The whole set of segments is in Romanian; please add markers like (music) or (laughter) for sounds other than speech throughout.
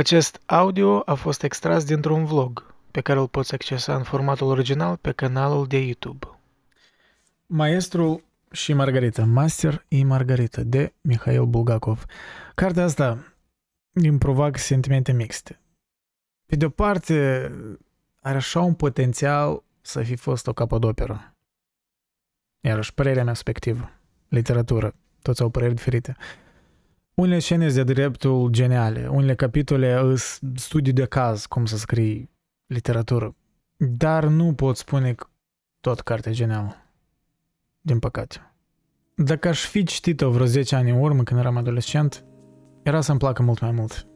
Acest audio a fost extras dintr-un vlog pe care îl poți accesa în formatul original pe canalul de YouTube. Maestrul și Margarita, Master și Margarita, de Mihail Bulgakov. Cartea asta îmi provoacă sentimente mixte. Pe de o parte, are așa un potențial să fi fost o capodoperă. Iarăși, părerea mea subiectivă. Literatură. Toți au păreri diferite. Unele scene de dreptul geniale, unele capitole sunt studii de caz, cum să scrii literatură. Dar nu pot spune că tot cartea genială. Din păcate. Dacă aș fi citit-o vreo 10 ani în urmă, când eram adolescent, era să-mi placă mult mai mult.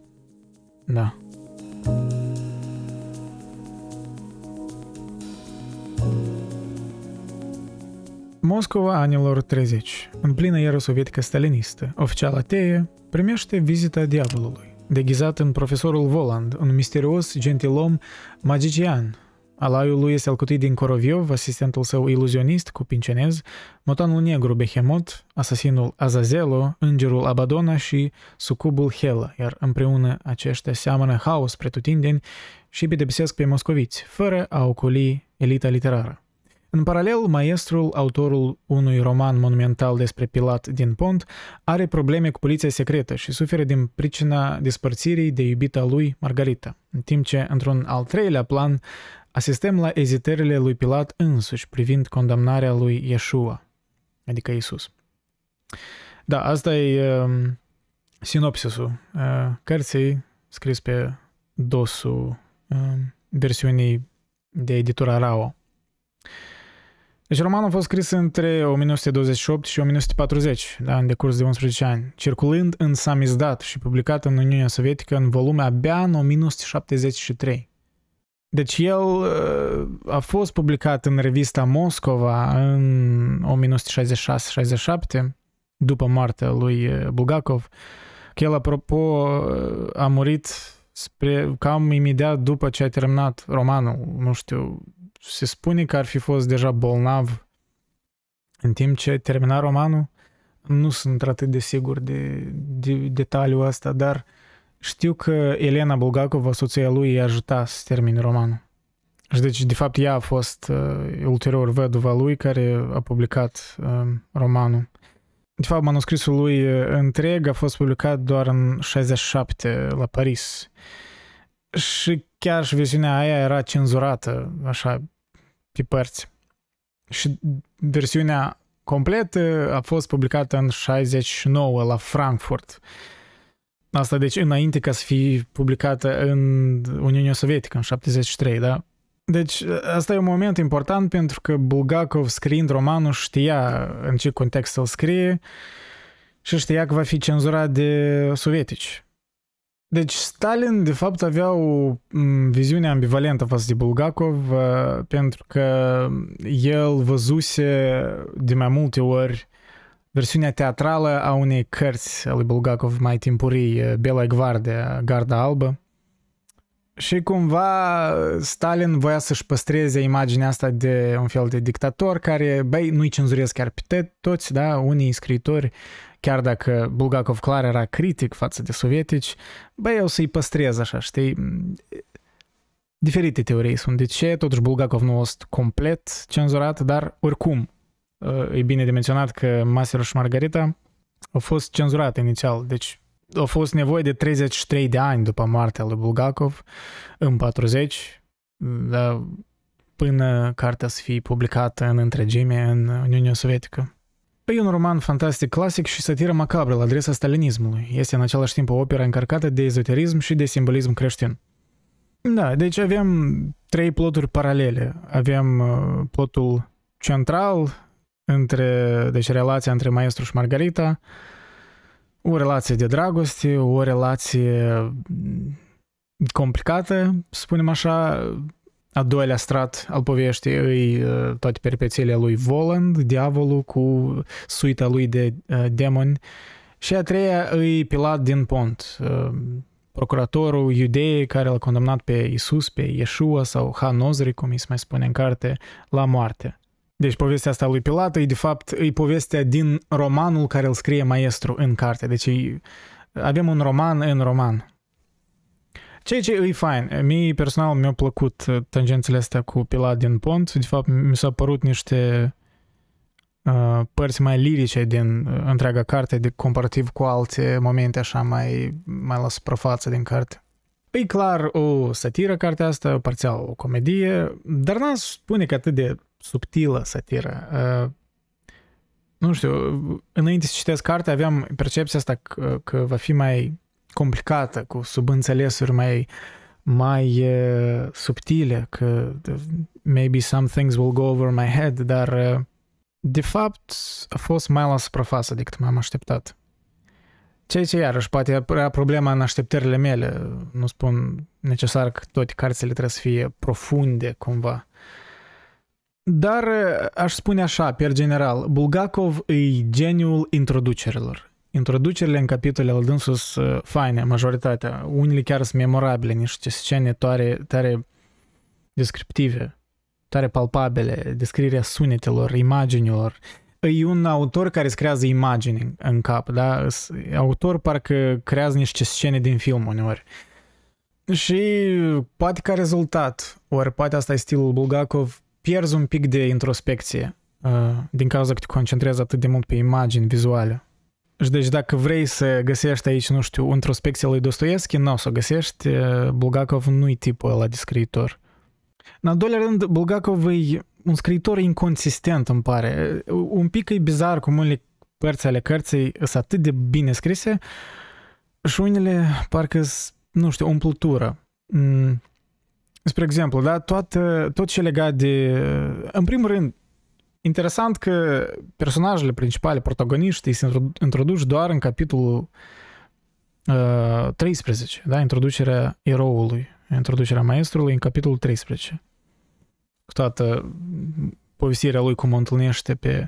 Da. Moscova anilor 30, în plină eră sovietică stalinistă, oficial ateie, primește vizita diavolului, deghizat în profesorul Voland, un misterios gentilom magician. Alaiul lui este alcătuit din Koroviov, asistentul său iluzionist cu pincenez, motanul negru Behemoth, asasinul Azazelo, îngerul Abadona și sucubul Hela, iar împreună aceștia seamănă haos pretutindeni și pedepsesc pe moscoviți, fără a ocoli elita literară. În paralel, maestrul, autorul unui roman monumental despre Pilat din Pont, are probleme cu poliția secretă și suferă din pricina despărțirii de iubita lui Margarita, în timp ce, într-un al treilea plan, asistăm la ezitările lui Pilat însuși privind condamnarea lui Yeshua, adică Isus. Da, asta e uh, sinopsisul uh, cărții scris pe dosul uh, versiunii de editura Rao. Deci romanul a fost scris între 1928 și 1940, da, în decurs de 11 ani, circulând în samizdat și publicat în Uniunea Sovietică în volume abia în 1973. Deci el uh, a fost publicat în revista Moscova în 1966-67, după moartea lui uh, Bulgakov. Că el, apropo, uh, a murit spre, cam imediat după ce a terminat romanul, nu știu, se spune că ar fi fost deja bolnav în timp ce termina romanul. Nu sunt atât de sigur de, de detaliul ăsta, dar știu că Elena Bulgakova, soția lui, i-a ajutat să termine romanul. Și deci, de fapt, ea a fost uh, ulterior văduva lui care a publicat uh, romanul. De fapt, manuscrisul lui uh, întreg a fost publicat doar în 67 la Paris. Și chiar și versiunea aia era cenzurată, așa, pe părți. Și versiunea completă a fost publicată în 69 la Frankfurt. Asta deci înainte ca să fie publicată în Uniunea Sovietică, în 73, da? Deci asta e un moment important pentru că Bulgakov scriind romanul știa în ce context să-l scrie și știa că va fi cenzurat de sovietici. Deci Stalin, de fapt, avea o viziune ambivalentă față de Bulgakov pentru că el văzuse de mai multe ori versiunea teatrală a unei cărți a lui Bulgakov mai timpurii, Bela Gvardia, Garda Albă. Și cumva Stalin voia să-și păstreze imaginea asta de un fel de dictator care, băi, nu-i cenzurez chiar pe toți, da, unii scriitori chiar dacă Bulgakov clar era critic față de sovietici, băi, eu să-i păstrez așa, știi? Diferite teorii sunt de ce, totuși Bulgakov nu a fost complet cenzurat, dar oricum e bine de menționat că Master și Margarita au fost cenzurat inițial, deci a fost nevoie de 33 de ani după moartea lui Bulgakov, în 40, da, până cartea să fie publicată în întregime în Uniunea Sovietică. E un roman fantastic clasic și satiră macabră la adresa stalinismului. Este în același timp o operă încărcată de ezoterism și de simbolism creștin. Da, deci avem trei ploturi paralele. Avem uh, plotul central între, deci relația între maestru și Margarita, o relație de dragoste, o relație complicată, spunem așa, a doilea strat al poveștii îi uh, toate peripețiile lui Voland, diavolul cu suita lui de uh, demoni. Și a treia îi Pilat din Pont, uh, procuratorul iudeii care l-a condamnat pe Isus, pe Yeshua sau Hanozri, cum îi se mai spune în carte, la moarte. Deci povestea asta lui Pilat e de fapt e povestea din romanul care îl scrie maestru în carte. Deci avem un roman în roman. Ceea ce e fain. Mie personal mi-a plăcut uh, tangențele astea cu Pilat din Pont. De fapt, mi s-au părut niște uh, părți mai lirice din uh, întreaga carte, de comparativ cu alte momente așa mai, mai la suprafață din carte. E clar o satiră cartea asta, parțial o comedie, dar n-aș spune că atât de subtilă satiră. Uh, nu știu, înainte să citesc cartea aveam percepția asta că, că va fi mai complicată, cu subînțelesuri mai, mai uh, subtile, că maybe some things will go over my head, dar uh, de fapt a fost mai la suprafață decât m-am așteptat. Ceea ce iarăși poate era problema în așteptările mele. Nu spun necesar că toate cărțile trebuie să fie profunde cumva. Dar aș spune așa, per general, Bulgakov e geniul introducerilor. Introducerile în capitolele dânsul sunt faine, majoritatea. Unele chiar sunt memorabile, niște scene tare, tare descriptive, tare palpabile, descrierea sunetelor, imaginilor. E un autor care îți creează imagini în cap, da? Autor parcă creează niște scene din film uneori. Și poate ca rezultat, ori poate asta e stilul Bulgakov, pierzi un pic de introspecție uh, din cauza că te concentrezi atât de mult pe imagini vizuale. Și deci dacă vrei să găsești aici, nu știu, introspecția lui Dostoevski, nu o să o găsești, uh, Bulgakov nu e tipul ăla de scriitor. În al doilea rând, Bulgakov e un scriitor inconsistent, îmi pare. Un pic e bizar cum unele părți ale cărții sunt atât de bine scrise și unele parcă nu știu, umplutură. Mm. Spre exemplu, da, tot, tot ce legat de... În primul rând, interesant că personajele principale, protagoniștii, se introduci doar în capitolul uh, 13, da, introducerea eroului, introducerea maestrului în capitolul 13 cu toată povestirea lui cum o întâlnește pe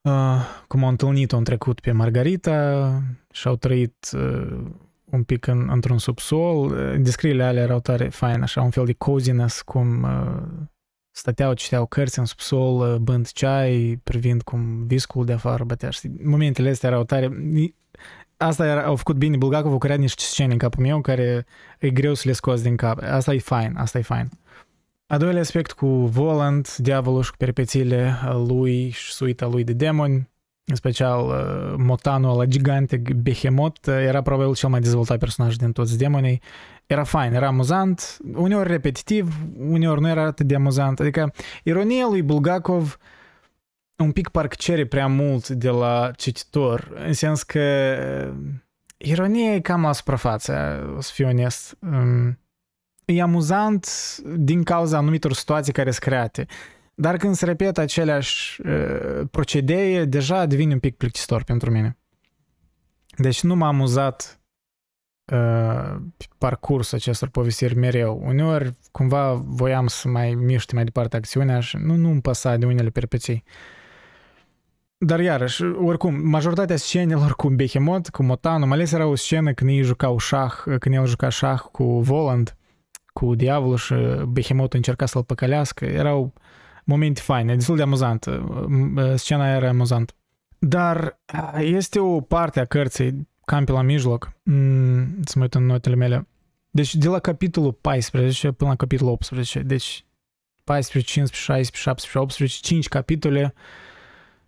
uh, cum a întâlnit-o în trecut pe Margarita și au trăit uh, un pic în, într-un subsol. Descrierile alea erau tare fain, așa, un fel de coziness, cum uh, stăteau, citeau cărți în subsol, uh, bând ceai, privind cum viscul de afară bătea. Și momentele astea erau tare... Asta era, au făcut bine Bulgakov, au creat niște scene în capul meu care e greu să le scoți din cap. Asta e fain, asta e fain. A doilea aspect cu Voland, diavolul și cu peripețiile lui și suita lui de demoni, în special uh, motanul ăla gigante, Behemoth, uh, era probabil cel mai dezvoltat personaj din toți demonii. Era fain, era amuzant, uneori repetitiv, uneori nu era atât de amuzant. Adică ironia lui Bulgakov un pic parcă cere prea mult de la cititor, în sens că uh, ironia e cam la suprafață, o să fiu onest. Um, e amuzant din cauza anumitor situații care sunt create. Dar când se repetă aceleași uh, procedee, deja devine un pic plictisitor pentru mine. Deci nu m-a amuzat uh, parcursul acestor povestiri mereu. Uneori, cumva, voiam să mai miște mai departe acțiunea și nu, nu-mi păsa de unele perpeții. Dar iarăși, oricum, majoritatea scenelor cu Behemoth, cu Motanu, mai ales era o scenă când ei jucau șah, când el juca șah cu Voland, cu diavolul și Behemoth încerca să-l păcălească. Erau momente faine, destul de amuzant. Scena era amuzant. Dar este o parte a cărții, cam pe la mijloc, mm, să mă uit în notele mele. Deci de la capitolul 14 până la capitolul 18, deci 14, 15, 16, 17, 18, 5 capitole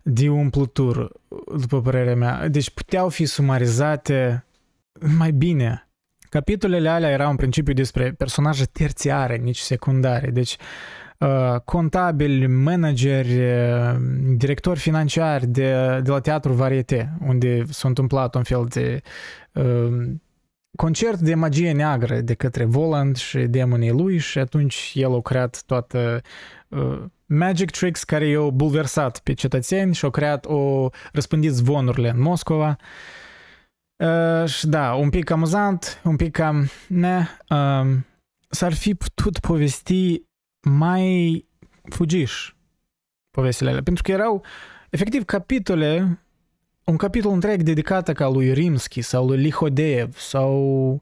de umplutură, după părerea mea. Deci puteau fi sumarizate mai bine Capitolele alea erau în principiu despre personaje terțiare, nici secundare. Deci uh, contabili, manageri, uh, directori financiari de, de la teatru varieté, unde s-a întâmplat un fel de uh, concert de magie neagră de către Voland și demonii lui și atunci el a creat toată uh, magic tricks care i-au bulversat pe cetățeni și au creat, o răspândit zvonurile în Moscova. Uh, Uh, și da, un pic amuzant, un pic cam... Ne, uh, s-ar fi putut povesti mai fugiș povestile alea, pentru că erau efectiv capitole, un capitol întreg dedicat ca lui Rimski sau lui Lihodeev sau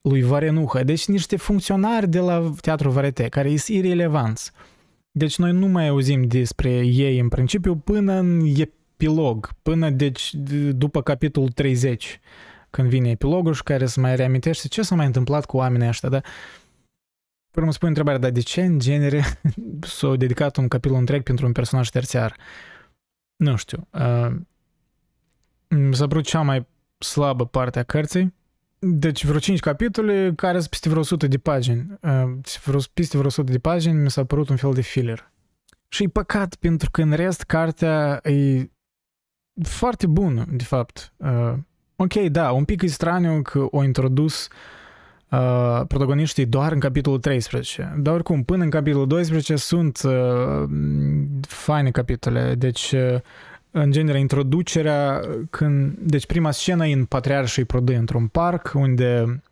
lui Varenuha, deci niște funcționari de la Teatru Varete, care sunt irelevanți. Deci noi nu mai auzim despre ei în principiu până în epilog, până deci după capitolul 30 când vine epilogul și care se mai reamintește ce s-a mai întâmplat cu oamenii ăștia, da? Până mă spune întrebarea, dar de ce în genere (laughs) s-a dedicat un capitol întreg pentru un personaj terțiar? Nu știu. Uh, mi s-a părut cea mai slabă parte a cărții. Deci vreo 5 capitole care sunt peste vreo 100 de pagini. Uh, vreo, peste vreo 100 de pagini mi s-a părut un fel de filler. Și e păcat pentru că în rest cartea e foarte bună, de fapt. Uh, ok, da, un pic e straniu că o introdus uh, protagoniștii doar în capitolul 13. Dar oricum, până în capitolul 12 sunt uh, faine capitole. Deci, uh, în genere, introducerea, când, deci prima scenă e în Patriar și Prodă într-un parc, unde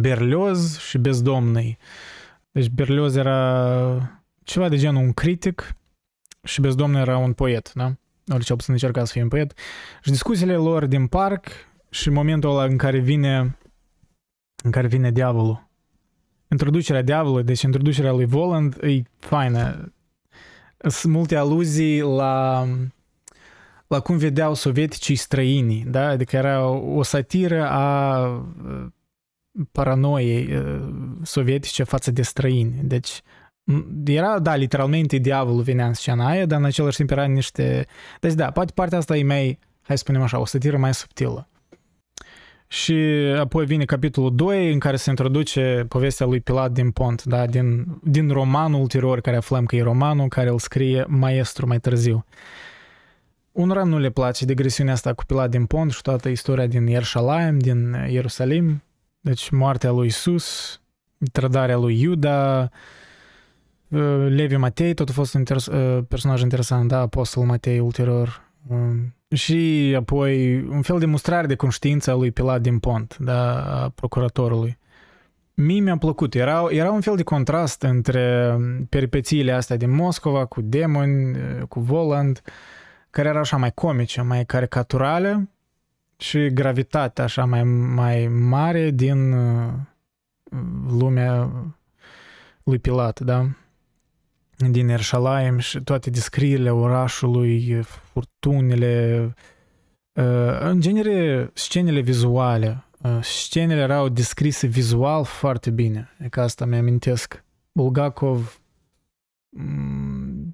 Berlioz și bezdomnii. Deci Berlioz era ceva de genul un critic și bezdomnul era un poet, da? ori cel puțin încerca să fie un poet, și discuțiile lor din parc și momentul ăla în care vine în care vine diavolul. Introducerea diavolului, deci introducerea lui Voland e faină. Sunt multe aluzii la la cum vedeau sovieticii străinii, da? Adică era o satiră a paranoiei sovietice față de străini. Deci era, da, literalmente diavolul venea în scena aia, dar în același timp era niște... Deci da, poate partea asta e mai, hai să spunem așa, o satiră mai subtilă. Și apoi vine capitolul 2 în care se introduce povestea lui Pilat din Pont, da, din, din romanul ulterior care aflăm că e romanul care îl scrie maestru mai târziu. Unora nu le place digresiunea asta cu Pilat din Pont și toată istoria din Ierusalim, din Ierusalim, deci moartea lui Isus, trădarea lui Iuda, Uh, Levi Matei, tot a fost un inter- uh, personaj interesant, da, Apostol Matei ulterior. Um, și apoi un fel de mustrare de conștiință a lui Pilat din Pont, da, a procuratorului. Mie mi-a plăcut. Era, era un fel de contrast între peripețiile astea din Moscova cu demoni, uh, cu Voland, care era așa mai comice, mai caricaturale și gravitatea așa mai, mai mare din lumea lui Pilat, da? Din Ierusalim și toate descrierile orașului, furtunile, în genere scenele vizuale. Scenele erau descrise vizual foarte bine, e ca asta mi-amintesc. Bulgakov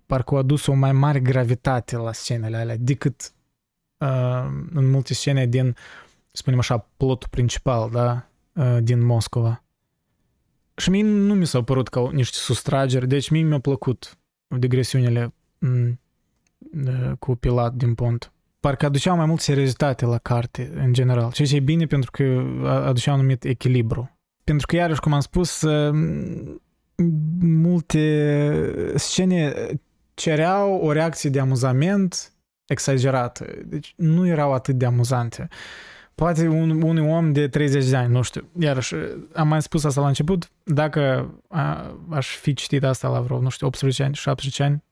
parcă a adus o mai mare gravitate la scenele alea decât uh, în multe scene din, spunem așa, plotul principal, da, uh, din Moscova. Și mie nu mi s-au părut ca niște sustrageri, deci mie mi-a plăcut digresiunile cu Pilat din Pont. Parcă aduceau mai mult seriozitate la carte, în general. Ceea ce e bine pentru că aduceau anumit echilibru. Pentru că, iarăși, cum am spus, multe scene cereau o reacție de amuzament exagerată. Deci nu erau atât de amuzante. Poate un, un om de 30 de ani, nu știu. Iarăși, am mai spus asta la început, dacă a, aș fi citit asta la vreo, nu știu, 18 ani, 17 ani,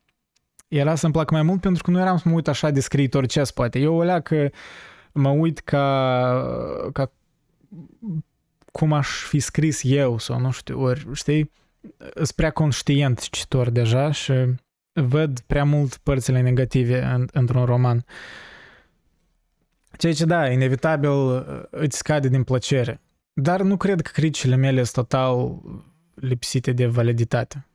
era să-mi placă mai mult pentru că nu eram să mă uit așa de scriitor ce poate. Eu o că mă uit ca, ca cum aș fi scris eu sau nu știu, ori, știi, sunt prea conștient citor deja și văd prea mult părțile negative în, într-un roman. Uh, Ceea ce, da, inevitabil îți scade din plăcere. Dar nu cred că criticile mele sunt total lipsite de validitate.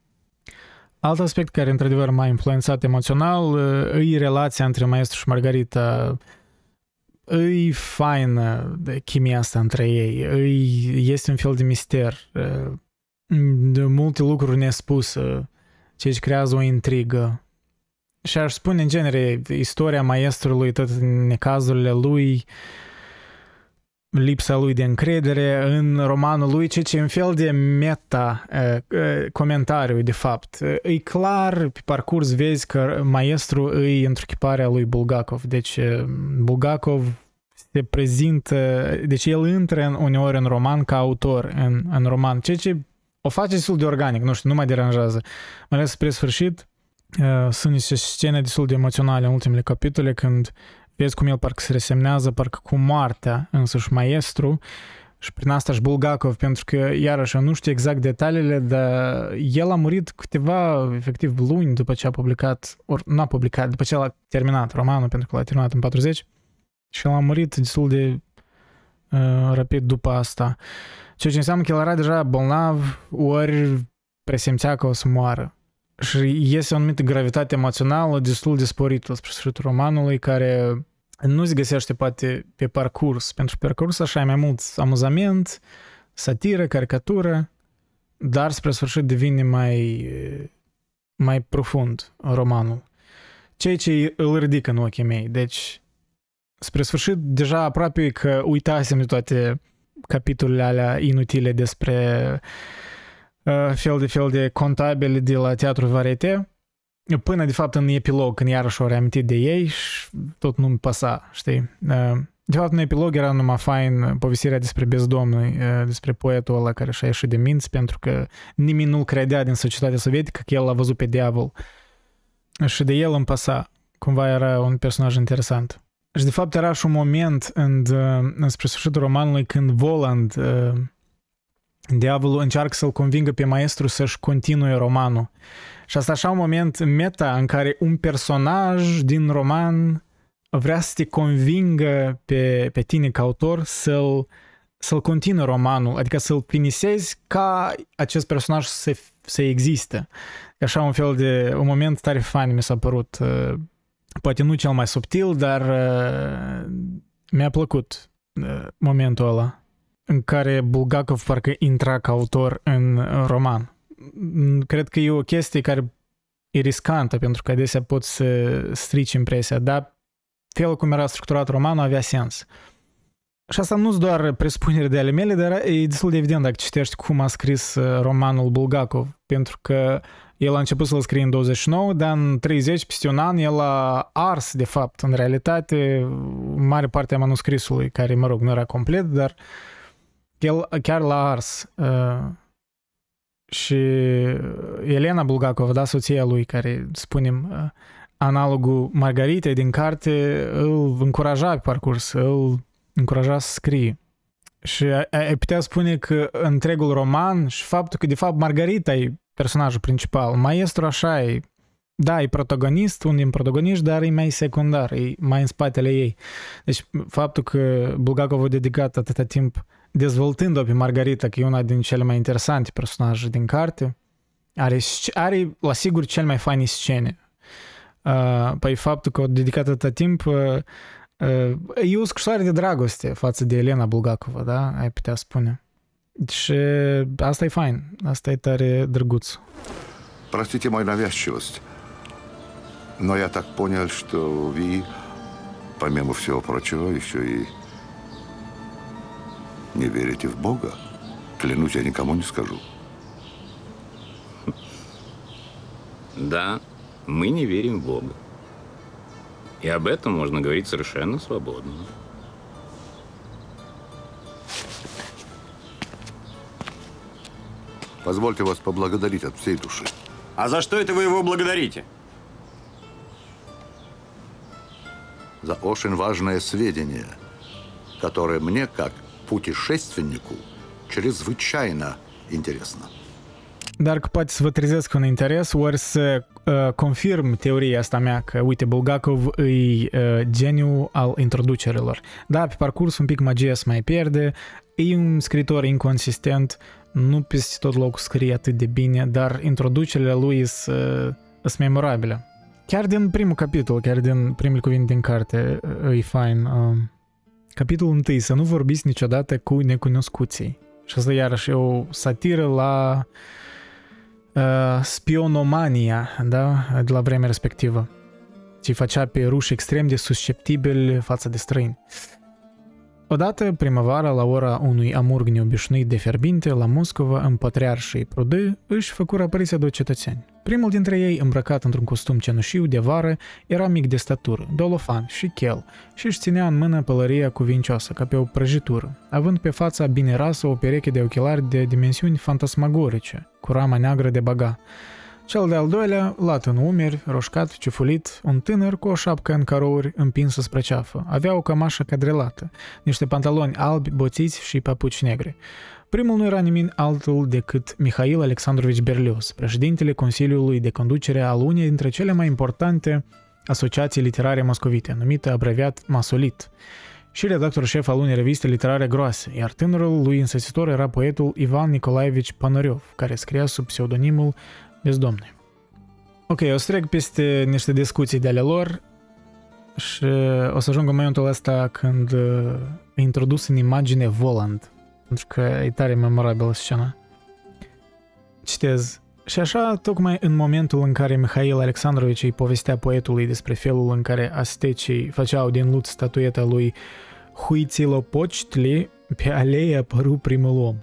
Alt aspect care, într-adevăr, m-a influențat emoțional e relația între maestru și Margarita. E faină de chimia asta între ei. E, este un fel de mister. De multe lucruri nespuse, ceea ce creează o intrigă. Și aș spune, în genere, istoria maestrului, tot necazurile lui, lipsa lui de încredere în romanul lui, ceea ce e un fel de meta comentariu, de fapt. E clar, pe parcurs vezi că maestru e întruchiparea lui Bulgakov. Deci Bulgakov se prezintă, deci el intră în, uneori în roman ca autor în, în roman, ceea ce o face destul de organic, nu știu, nu mă deranjează. Mai ales spre sfârșit, sunt niște scene destul de emoționale în ultimele capitole când vezi cum el parcă se resemnează, parcă cu moartea însuși maestru și prin asta și Bulgakov, pentru că, iarăși, nu știu exact detaliile, dar el a murit câteva, efectiv, luni după ce a publicat, ori nu a publicat, după ce a terminat romanul, pentru că l-a terminat în 40, și el a murit destul de rapid după asta. Ceea ce înseamnă că el era deja bolnav, ori presimțea că o să moară. Și este o anumită gravitate emoțională destul de sporită spre sfârșitul romanului, care nu se găsește poate pe parcurs, pentru că parcurs așa e mai mult amuzament, satiră, caricatură, dar spre sfârșit devine mai, mai profund romanul. Ceea ce îl ridică în ochii mei. Deci, spre sfârșit, deja aproape că uitasem de toate capitolele alea inutile despre uh, fel de fel de contabile de la teatru varieté, până de fapt în epilog, când iarăși au reamintit de ei și tot nu-mi păsa, știi? Uh, de fapt, în epilog era numai fain povestirea despre bezdomnul, despre poetul ăla care și-a ieșit de minți pentru că nimeni nu credea din societatea sovietică că el l-a văzut pe diavol. Și de el îmi păsa. Cumva era un personaj interesant. Și de fapt era și un moment în, în spre sfârșitul romanului când Voland, diavolul, încearcă să-l convingă pe maestru să-și continue romanul. Și asta așa un moment meta în care un personaj din roman vrea să te convingă pe, pe tine ca autor să-l, să-l continue romanul, adică să-l finisezi ca acest personaj să, să existe. Așa un fel de, un moment tare fain mi s-a părut, uh, poate nu cel mai subtil, dar uh, mi-a plăcut uh, momentul ăla în care Bulgakov parcă intra ca autor în roman. Cred că e o chestie care e riscantă, pentru că adesea poți să strici impresia, dar felul cum era structurat romanul avea sens. Și asta nu doar presupuneri de ale mele, dar e destul de evident dacă citești cum a scris romanul Bulgakov, pentru că el a început să-l scrie în 29, dar în 30, peste un an, el a ars, de fapt, în realitate, mare parte a manuscrisului, care, mă rog, nu era complet, dar el chiar l-a ars. Și Elena Bulgakov, da, soția lui, care, spunem, analogul Margaritei din carte îl încuraja pe parcurs, îl încuraja să scrie. Și ai putea spune că întregul roman și faptul că de fapt Margarita e personajul principal, maestru așa e, da, e protagonist, unul din protagoniști, dar e mai secundar, e mai în spatele ei. Deci faptul că Bulgakov a dedicat atâta timp dezvoltând-o pe Margarita, că e una din cele mai interesante personaje din carte, are, are la sigur cel mai faine scene Uh, păi faptul că au dedicat atâta timp uh, uh, e o scrisoare de dragoste față de Elena Bulgakova, da? Ai putea spune. Și asta e fain, asta e tare drăguț. Простите мою навязчивость, но я так понял, что вы, помимо всего прочего, еще и не верите в Бога. Клянусь, я никому не скажу. Да, мы не верим в Бога. И об этом можно говорить совершенно свободно. Позвольте вас поблагодарить от всей души. А за что это вы его благодарите? За очень важное сведение, которое мне, как путешественнику, чрезвычайно интересно. Dar că poate să vă trezesc un interes, ori să uh, confirm teoria asta mea că, uite, Bulgakov e uh, geniu al introducerilor. Da, pe parcurs un pic magia se mai pierde, e un scritor inconsistent, nu peste tot locul scrie atât de bine, dar introducerile lui sunt uh, memorabile. Chiar din primul capitol, chiar din primul cuvinte din carte, uh, e fain. Uh, capitolul întâi, să nu vorbiți niciodată cu necunoscuții. Și asta iarăși e o satiră la uh, spionomania, da, de la vremea respectivă. Ce făcea pe ruși extrem de susceptibili față de străini. Odată, primăvara, la ora unui amurg neobișnuit de fierbinte, la Moscova, în Patriarșii Prudă, își făcură apariția doi cetățeni. Primul dintre ei, îmbrăcat într-un costum cenușiu de vară, era mic de statură, dolofan și chel, și își ținea în mână pălăria cuvincioasă, ca pe o prăjitură, având pe fața bine rasă o pereche de ochelari de dimensiuni fantasmagorice, cu rama neagră de baga. Cel de-al doilea, lat în umeri, roșcat, ciufulit, un tânăr cu o șapcă în carouri împinsă spre ceafă. Avea o cămașă cadrelată, niște pantaloni albi, boțiți și papuci negri. Primul nu era nimic altul decât Mihail Alexandrovici Berlios, președintele Consiliului de Conducere al unei dintre cele mai importante asociații literare moscovite, numită abreviat Masolit. și redactor șef al unei reviste literare groase, iar tânărul lui însățitor era poetul Ivan Nicolaevici Panoriov, care scria sub pseudonimul Bezdomne. Ok, o să trec peste niște discuții de ale lor și o să ajung în momentul ăsta când uh, e introdus în imagine Voland, pentru că e tare memorabilă scena. Citez. Și așa, tocmai în momentul în care Mihail Alexandrovici îi povestea poetului despre felul în care astecii făceau din lut statueta lui Huițilopochtli, pe alei apăru primul om.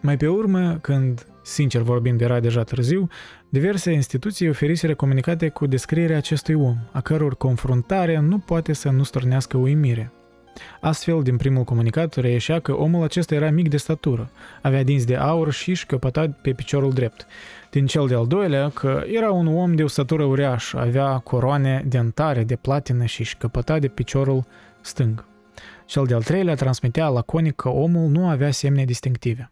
Mai pe urmă, când, sincer vorbind, era deja târziu, diverse instituții oferiseră comunicate cu descrierea acestui om, a căror confruntare nu poate să nu stârnească uimire. Astfel, din primul comunicat, reieșea că omul acesta era mic de statură, avea dinți de aur și șchiopăta pe piciorul drept. Din cel de-al doilea, că era un om de o statură uriașă, avea coroane dentare de platină și șchiopăta de piciorul stâng. Cel de-al treilea transmitea laconic că omul nu avea semne distinctive.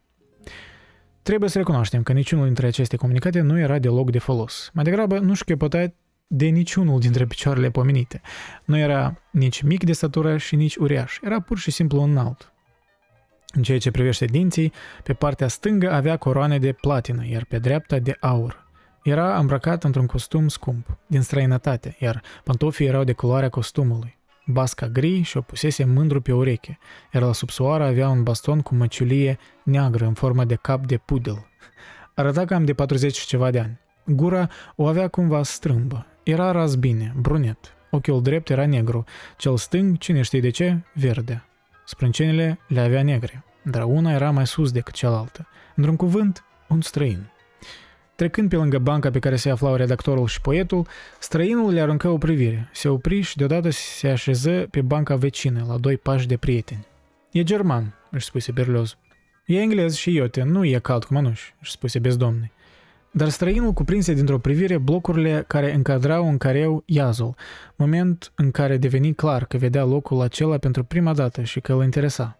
Trebuie să recunoaștem că niciunul dintre aceste comunicate nu era deloc de folos. Mai degrabă, nu șchiopăta de niciunul dintre picioarele pomenite. Nu era nici mic de statură și nici uriaș, era pur și simplu înalt. În ceea ce privește dinții, pe partea stângă avea coroane de platină, iar pe dreapta de aur. Era îmbrăcat într-un costum scump, din străinătate, iar pantofii erau de culoarea costumului. Basca gri și o pusese mândru pe ureche, iar la subsoară avea un baston cu măciulie neagră în formă de cap de pudel. Arăta cam de 40 și ceva de ani. Gura o avea cumva strâmbă. Era ras bine, brunet. Ochiul drept era negru, cel stâng, cine știe de ce, verde. Sprâncenele le avea negre, dar una era mai sus decât cealaltă. Într-un cuvânt, un străin. Trecând pe lângă banca pe care se aflau redactorul și poetul, străinul le aruncă o privire, se opri și deodată se așeză pe banca vecină, la doi pași de prieteni. E german, își spuse Berlioz. E englez și iote, nu e cald cu mănuși, își spuse bezdomnii. Dar străinul cuprinse dintr-o privire blocurile care încadrau în careu iazul, moment în care deveni clar că vedea locul acela pentru prima dată și că îl interesa.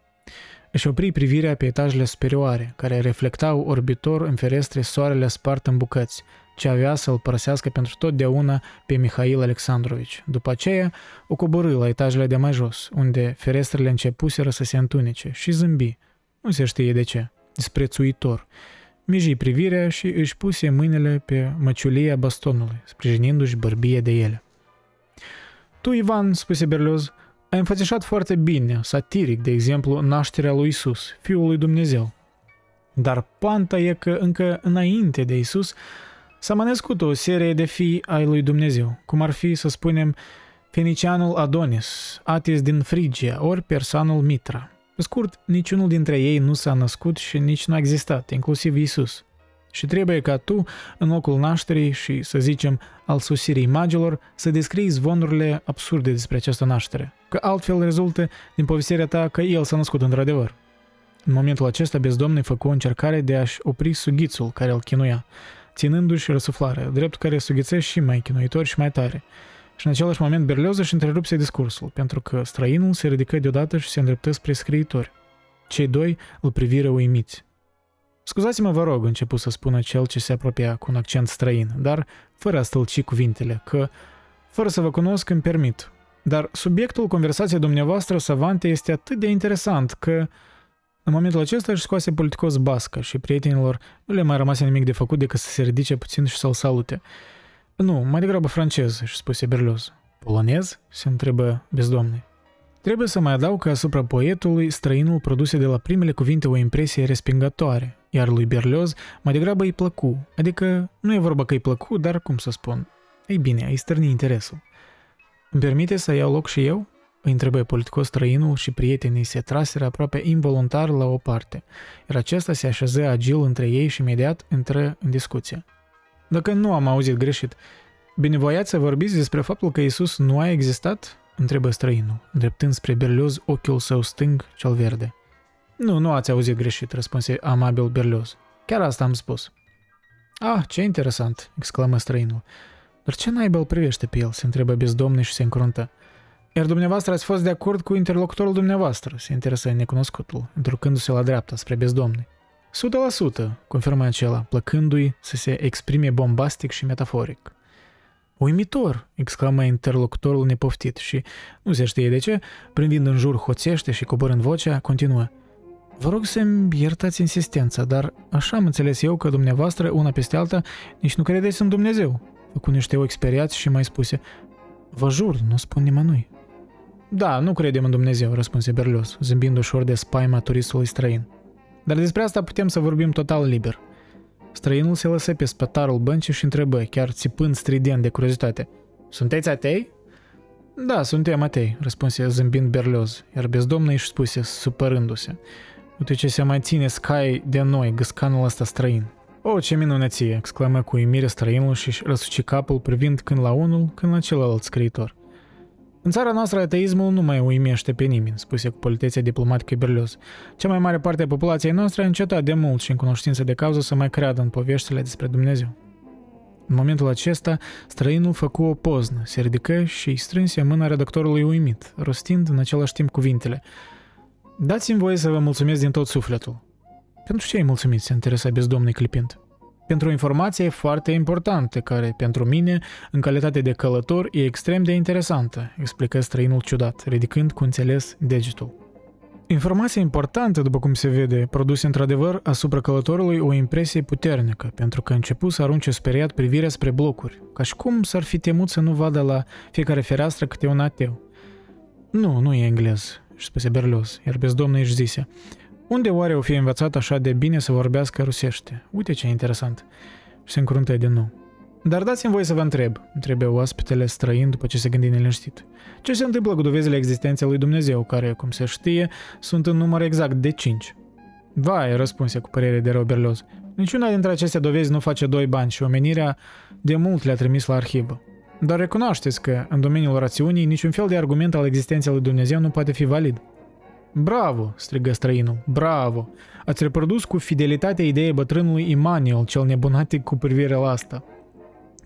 Își opri privirea pe etajele superioare, care reflectau orbitor în ferestre soarele spart în bucăți, ce avea să-l părăsească pentru totdeauna pe Mihail Alexandrovici. După aceea, o coborâ la etajele de mai jos, unde ferestrele începuseră să se întunece și zâmbi, nu se știe de ce, disprețuitor, miji privirea și își puse mâinile pe măciulia bastonului, sprijinindu-și bărbie de ele. Tu, Ivan, spuse Berlioz, ai înfățișat foarte bine, satiric, de exemplu, nașterea lui Isus, Fiul lui Dumnezeu. Dar panta e că încă înainte de Isus s-a mai născut o serie de fii ai lui Dumnezeu, cum ar fi, să spunem, Fenicianul Adonis, Atis din Frigia, ori persanul Mitra. Pe scurt, niciunul dintre ei nu s-a născut și nici nu a existat, inclusiv Isus. Și trebuie ca tu, în locul nașterii și, să zicem, al sosirii magilor, să descrii zvonurile absurde despre această naștere, că altfel rezultă din povestirea ta că el s-a născut într-adevăr. În momentul acesta, bezdomnul făcu o încercare de a-și opri sughițul care îl chinuia, ținându-și răsuflarea, drept care sughițea și mai chinuitor și mai tare – și în același moment Berlioz își întrerupse discursul, pentru că străinul se ridică deodată și se îndreptă spre scriitori. Cei doi îl priviră uimiți. Scuzați-mă, vă rog, început să spună cel ce se apropia cu un accent străin, dar fără a stâlci cuvintele, că, fără să vă cunosc, îmi permit. Dar subiectul conversației dumneavoastră savante este atât de interesant că în momentul acesta își scoase politicos bască și prietenilor nu le mai rămase nimic de făcut decât să se ridice puțin și să-l salute. Nu, mai degrabă francez, își spuse Berlioz. Polonez? se întrebă bezdomne. Trebuie să mai adaug că asupra poetului străinul produse de la primele cuvinte o impresie respingătoare, iar lui Berlioz mai degrabă îi plăcu, adică nu e vorba că îi plăcu, dar cum să spun, ei bine, îi stârni interesul. Îmi permite să iau loc și eu? Îi întrebă politicos străinul și prietenii se traseră aproape involuntar la o parte, iar acesta se așeză agil între ei și imediat intră în discuție. Dacă nu am auzit greșit, binevoiați să vorbiți despre faptul că Isus nu a existat? Întrebă străinul, îndreptând spre Berlioz ochiul său stâng, cel verde. Nu, nu ați auzit greșit, răspunse amabil Berlioz. Chiar asta am spus. Ah, ce interesant, exclamă străinul. Dar ce naiba îl privește pe el, se întrebă bezdomne și se încruntă. Iar dumneavoastră ați fost de acord cu interlocutorul dumneavoastră, se interesă necunoscutul, întrucându-se la dreapta, spre bezdomne. 100%, confirmă acela, plăcându-i să se exprime bombastic și metaforic. Uimitor!" exclamă interlocutorul nepoftit și, nu se știe de ce, privind în jur hoțește și coborând vocea, continuă. Vă rog să-mi iertați insistența, dar așa am înțeles eu că dumneavoastră, una peste alta, nici nu credeți în Dumnezeu. Cu niște ochi speriați și mai spuse, Vă jur, nu spun nimănui. Da, nu credem în Dumnezeu, răspunse Berlios, zâmbind ușor de spaima turistului străin. Dar despre asta putem să vorbim total liber. Străinul se lăsă pe spătarul băncii și întrebă, chiar țipând strident de curiozitate. Sunteți atei? Da, suntem atei, răspunse zâmbind Berlioz, iar bezdomnul își spuse, supărându-se. Uite ce se mai ține scai de noi, găscanul ăsta străin. O, ce minunăție!" exclamă cu uimire străinul și răsuci capul privind când la unul, când la celălalt scriitor. În țara noastră ateismul nu mai uimește pe nimeni, spuse cu politețea diplomatică Berlioz. Cea mai mare parte a populației noastre a încetat de mult și în cunoștință de cauză să mai creadă în poveștile despre Dumnezeu. În momentul acesta, străinul făcu o poznă, se ridică și îi strânse mâna redactorului uimit, rostind în același timp cuvintele. Dați-mi voie să vă mulțumesc din tot sufletul. Pentru ce ai mulțumit, se interesa bezdomnul clipind. Pentru o informație foarte importantă, care, pentru mine, în calitate de călător, e extrem de interesantă, explică străinul ciudat, ridicând cu înțeles degetul. Informația importantă, după cum se vede, produse într-adevăr asupra călătorului o impresie puternică, pentru că a început să arunce speriat privirea spre blocuri, ca și cum s-ar fi temut să nu vadă la fiecare fereastră câte un ateu. Nu, nu e englez, își spuse Berlos, iar bezdomnul își zise, unde oare o fi învățat așa de bine să vorbească rusește? Uite ce interesant. Și se încruntă din nou. Dar dați-mi voie să vă întreb, întrebe oaspetele străin după ce se gândi neliniștit. Ce se întâmplă cu dovezile existenței lui Dumnezeu, care, cum se știe, sunt în număr exact de 5? Vai, răspunse cu părere de rău Berlioz. Niciuna dintre aceste dovezi nu face doi bani și omenirea de mult le-a trimis la arhivă. Dar recunoașteți că, în domeniul rațiunii, niciun fel de argument al existenței lui Dumnezeu nu poate fi valid. Bravo, strigă străinul, bravo! Ați reprodus cu fidelitate ideea bătrânului Immanuel, cel nebunatic cu privire la asta.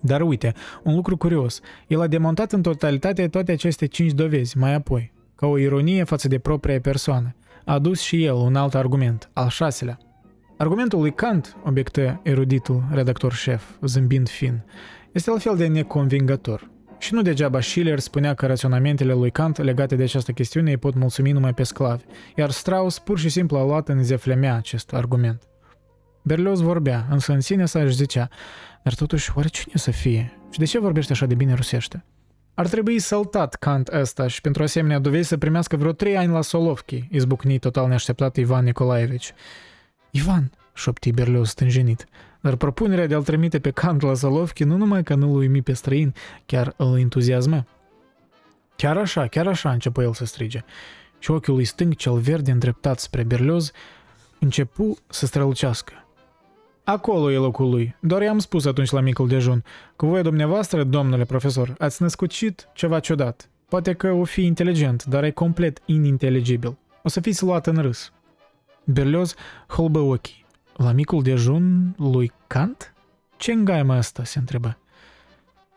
Dar uite, un lucru curios, el a demontat în totalitate toate aceste cinci dovezi, mai apoi, ca o ironie față de propria persoană. A adus și el un alt argument, al șaselea. Argumentul lui Kant, obiectă eruditul redactor șef, zâmbind fin, este la fel de neconvingător. Și nu degeaba Schiller spunea că raționamentele lui Kant legate de această chestiune îi pot mulțumi numai pe sclavi, iar Strauss pur și simplu a luat în zeflemea acest argument. Berlioz vorbea, însă în sine sa își zicea, dar totuși, oare cine să fie? Și de ce vorbește așa de bine rusește? Ar trebui săltat Kant ăsta și pentru asemenea dovezi să primească vreo trei ani la Solovki, izbucni total neașteptat Ivan Nicolaevici. Ivan, șopti Berlioz stânjenit, dar propunerea de a-l trimite pe Kant la Solovki nu numai că nu-l uimi pe străin, chiar îl entuziasmă. Chiar așa, chiar așa, începu el să strige. Și ochiul lui stâng, cel verde îndreptat spre Berlioz, începu să strălucească. Acolo e locul lui. Doar i-am spus atunci la micul dejun. Cu voi, dumneavoastră, domnule profesor, ați născucit ceva ciudat. Poate că o fi inteligent, dar e complet ininteligibil. O să fiți luat în râs. Berlioz holbă ochii. La micul dejun lui Kant? Ce îngaimă asta, se întrebă.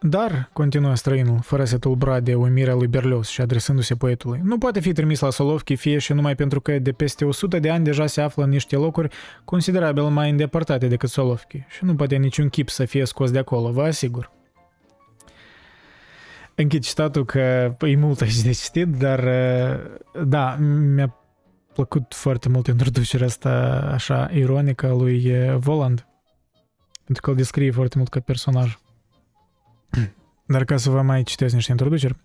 Dar, continuă străinul, fără să tulbura de uimirea lui Berlios și adresându-se poetului, nu poate fi trimis la Solovki fie și numai pentru că de peste 100 de ani deja se află în niște locuri considerabil mai îndepărtate decât Solovki și nu poate niciun chip să fie scos de acolo, vă asigur. Închid citatul că e mult aici de citit, dar da, mi-a plăcut foarte mult introducerea asta așa ironică a lui Voland, pentru că îl descrie foarte mult ca personaj. (clears throat) Dar ca să vă mai citesc niște introduceri,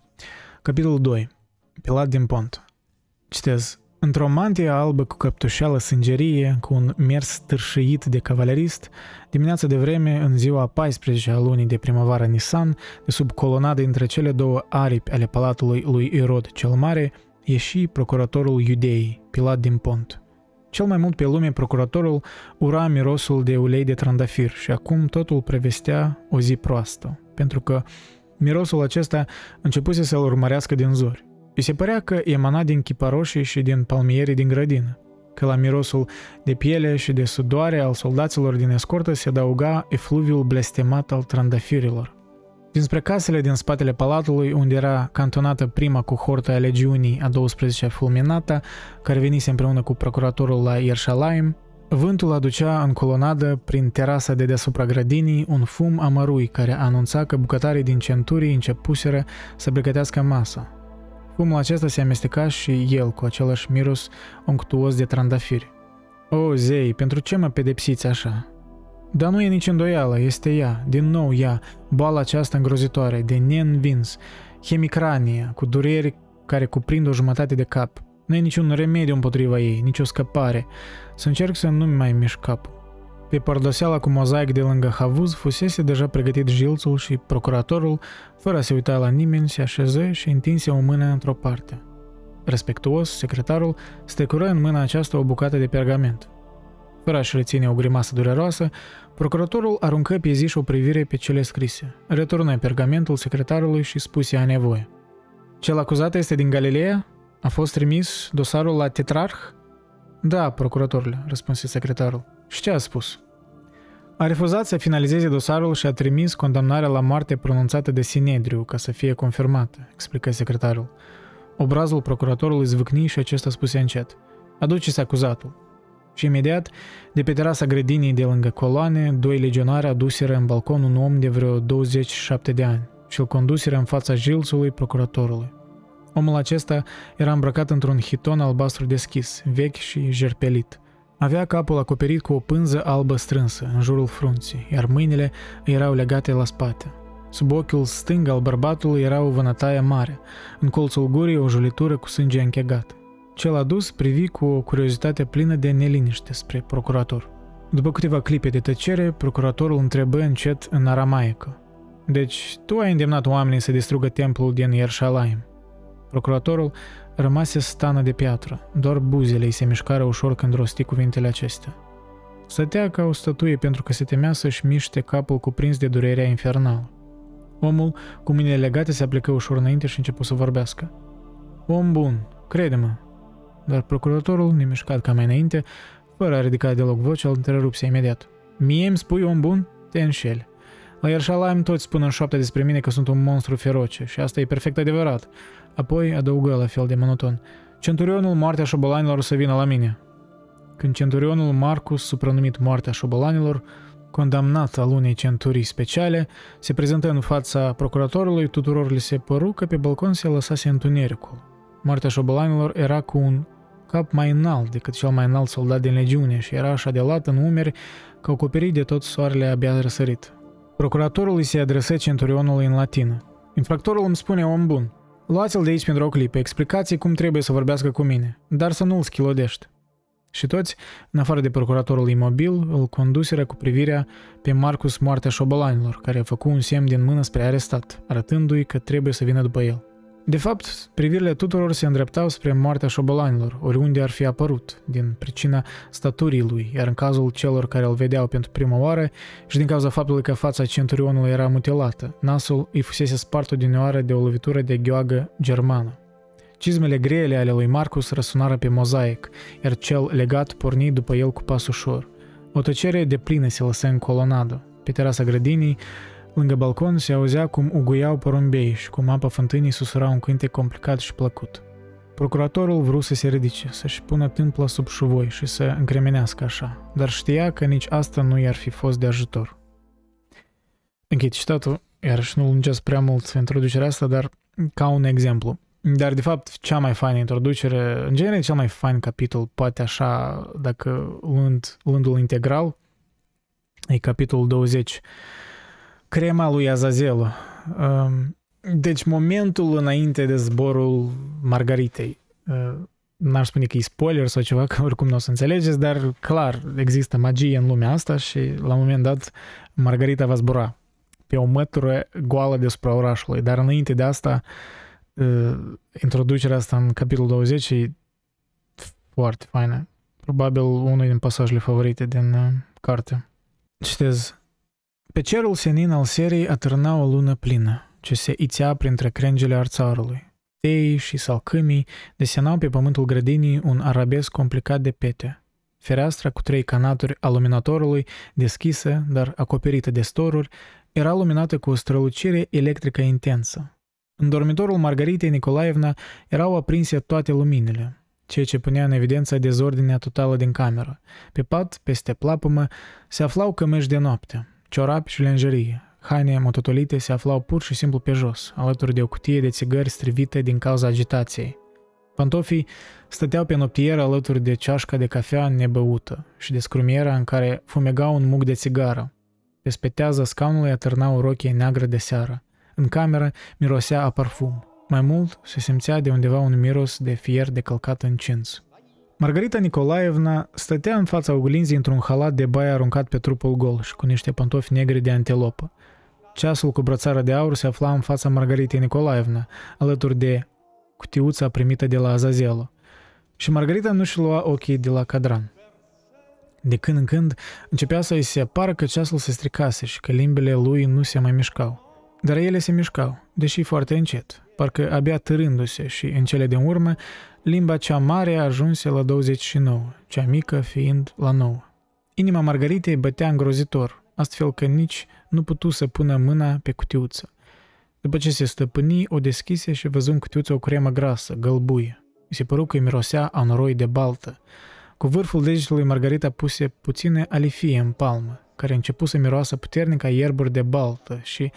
capitolul 2, Pilat din Pont. Citez. Într-o mantie albă cu căptușeală sângerie, cu un mers târșăit de cavalerist, dimineața de vreme, în ziua a 14 a lunii de primăvară Nisan, de sub colonadă între cele două aripi ale palatului lui Irod cel Mare, ieși procuratorul iudeii, Pilat din Pont. Cel mai mult pe lume, procuratorul ura mirosul de ulei de trandafir și acum totul prevestea o zi proastă, pentru că mirosul acesta începuse să-l urmărească din zori. I se părea că emana din chiparoșii și din palmierii din grădină, că la mirosul de piele și de sudoare al soldaților din escortă se adăuga efluviul blestemat al trandafirilor. Dinspre casele din spatele palatului, unde era cantonată prima cohortă a legiunii a 12-a fulminata, care venise împreună cu procuratorul la Iershalayim, Vântul aducea în colonadă, prin terasa de deasupra grădinii, un fum amărui care anunța că bucătarii din centurii începuseră să pregătească masa. Fumul acesta se amesteca și el cu același miros onctuos de trandafiri. O, zei, pentru ce mă pedepsiți așa? Dar nu e nici îndoială, este ea, din nou ea, boala aceasta îngrozitoare, de neînvins, hemicrania, cu dureri care cuprind o jumătate de cap. Nu e niciun remediu împotriva ei, nicio scăpare. Să încerc să nu-mi mai mișc capul. Pe pardoseala cu mozaic de lângă havuz fusese deja pregătit jilțul și procuratorul, fără a se uita la nimeni, se așeză și întinse o mână într-o parte. Respectuos, secretarul strecură în mâna aceasta o bucată de pergament. Fără a-și reține o grimasă dureroasă, procuratorul aruncă pe zi și o privire pe cele scrise. Returnă pergamentul secretarului și spuse a nevoie. Cel acuzat este din Galileea? A fost trimis dosarul la tetrarh? Da, procuratorule, răspunse secretarul. Și ce a spus? A refuzat să finalizeze dosarul și a trimis condamnarea la moarte pronunțată de Sinedriu ca să fie confirmată, explică secretarul. Obrazul procuratorului zvâcni și acesta spuse încet. Aduceți acuzatul. Și imediat, de pe terasa grădinii de lângă coloane, doi legionari aduseră în balcon un om de vreo 27 de ani și îl conduseră în fața jilțului procuratorului. Omul acesta era îmbrăcat într-un hiton albastru deschis, vechi și jerpelit. Avea capul acoperit cu o pânză albă strânsă în jurul frunții, iar mâinile erau legate la spate. Sub ochiul stâng al bărbatului era o vânătaie mare, în colțul gurii o julitură cu sânge închegat. Cel adus privi cu o curiozitate plină de neliniște spre procurator. După câteva clipe de tăcere, procuratorul întrebă încet în aramaică. Deci, tu ai îndemnat oamenii să distrugă templul din Ierusalim. Procuratorul rămase stană de piatră, doar buzele îi se mișcară ușor când rosti cuvintele acestea. Stătea ca o stătuie pentru că se temea să-și miște capul cuprins de durerea infernală. Omul, cu mâinile legate, se aplică ușor înainte și început să vorbească. Om bun, crede-mă, dar procuratorul, nemișcat ca mai înainte, fără a ridica deloc vocea, îl întrerupse imediat. Mie îmi spui om bun? Te înșeli. La Ierusalim toți spun în șoapte despre mine că sunt un monstru feroce și asta e perfect adevărat. Apoi adăugă la fel de monoton. Centurionul moartea șobolanilor să vină la mine. Când centurionul Marcus, supranumit moartea șobolanilor, condamnat al unei centurii speciale, se prezentă în fața procuratorului, tuturor li se păru că pe balcon se lăsase întunericul. Moartea șobolanilor era cu un cap mai înalt decât cel mai înalt soldat din legiune și era așa de lat în umeri că acoperit de tot soarele abia răsărit. Procuratorul îi se adresă centurionului în latină. Infractorul îmi spune om bun. Luați-l de aici pentru o clipă, explicați cum trebuie să vorbească cu mine, dar să nu-l schilodești. Și toți, în afară de procuratorul imobil, îl conduseră cu privirea pe Marcus moartea șobolanilor, care a făcut un semn din mână spre arestat, arătându-i că trebuie să vină după el. De fapt, privirile tuturor se îndreptau spre moartea șobolanilor, oriunde ar fi apărut, din pricina staturii lui, iar în cazul celor care îl vedeau pentru prima oară și din cauza faptului că fața centurionului era mutilată, nasul îi fusese spart odinioară de o lovitură de gheoagă germană. Cizmele grele ale lui Marcus răsunară pe mozaic, iar cel legat porni după el cu pas ușor. O tăcere de plină se lăsă în colonadă. Pe terasa grădinii, Lângă balcon se auzea cum uguiau porumbei și cum apa fântânii susura un cântec complicat și plăcut. Procuratorul vrut să se ridice, să-și pună tâmpla sub șuvoi și să încremenească așa, dar știa că nici asta nu i-ar fi fost de ajutor. Închid citatul, iarăși nu lungesc prea mult introducerea asta, dar ca un exemplu. Dar, de fapt, cea mai faină introducere, în genere, cel mai fain capitol, poate așa, dacă luând, luându-l integral, e capitolul 20, crema lui Azazel. Um, deci momentul înainte de zborul Margaritei. Uh, n-aș spune că e spoiler sau ceva, (laughs) că oricum nu o să înțelegeți, dar clar, există magie în lumea asta și la un moment dat Margarita va zbura pe o mătură goală despre orașului. Dar înainte de asta, uh, introducerea asta în capitolul 20 e foarte faină. Probabil unul din pasajele favorite din uh, carte. Citez. Pe cerul senin al serii atârna o lună plină, ce se ițea printre crengele arțarului. Teii și salcâmii desenau pe pământul grădinii un arabesc complicat de pete. Fereastra cu trei canaturi a luminatorului, deschisă, dar acoperită de storuri, era luminată cu o strălucire electrică intensă. În dormitorul Margaritei Nicolaevna erau aprinse toate luminile. ceea ce punea în evidență dezordinea totală din cameră. Pe pat, peste plapumă, se aflau cămeși de noapte, ciorapi și lenjerie. Haine mototolite se aflau pur și simplu pe jos, alături de o cutie de țigări strivite din cauza agitației. Pantofii stăteau pe noptieră alături de ceașca de cafea nebăută și de scrumiera în care fumega un muc de țigară. Pe spetează scaunului atârna o rochie neagră de seară. În cameră mirosea a parfum. Mai mult se simțea de undeva un miros de fier de călcat în cins. Margarita Nicolaevna stătea în fața oglinzii într-un halat de baie aruncat pe trupul gol și cu niște pantofi negri de antilopă. Ceasul cu brățară de aur se afla în fața Margaritei Nicolaevna, alături de cutiuța primită de la Azazelo. Și Margarita nu-și lua ochii de la cadran. De când în când începea să-i se apară că ceasul se stricase și că limbile lui nu se mai mișcau. Dar ele se mișcau, deși foarte încet, parcă abia târându-se și, în cele din urmă, limba cea mare ajunse la 29, cea mică fiind la 9. Inima Margaritei bătea îngrozitor, astfel că nici nu putu să pună mâna pe cutiuță. După ce se stăpâni, o deschise și văzu în cutiuță o cremă grasă, gălbuie. I se păru că îi mirosea a noroi de baltă. Cu vârful degetului Margarita puse puține alifie în palmă, care începu să miroasă puternic a ierburi de baltă și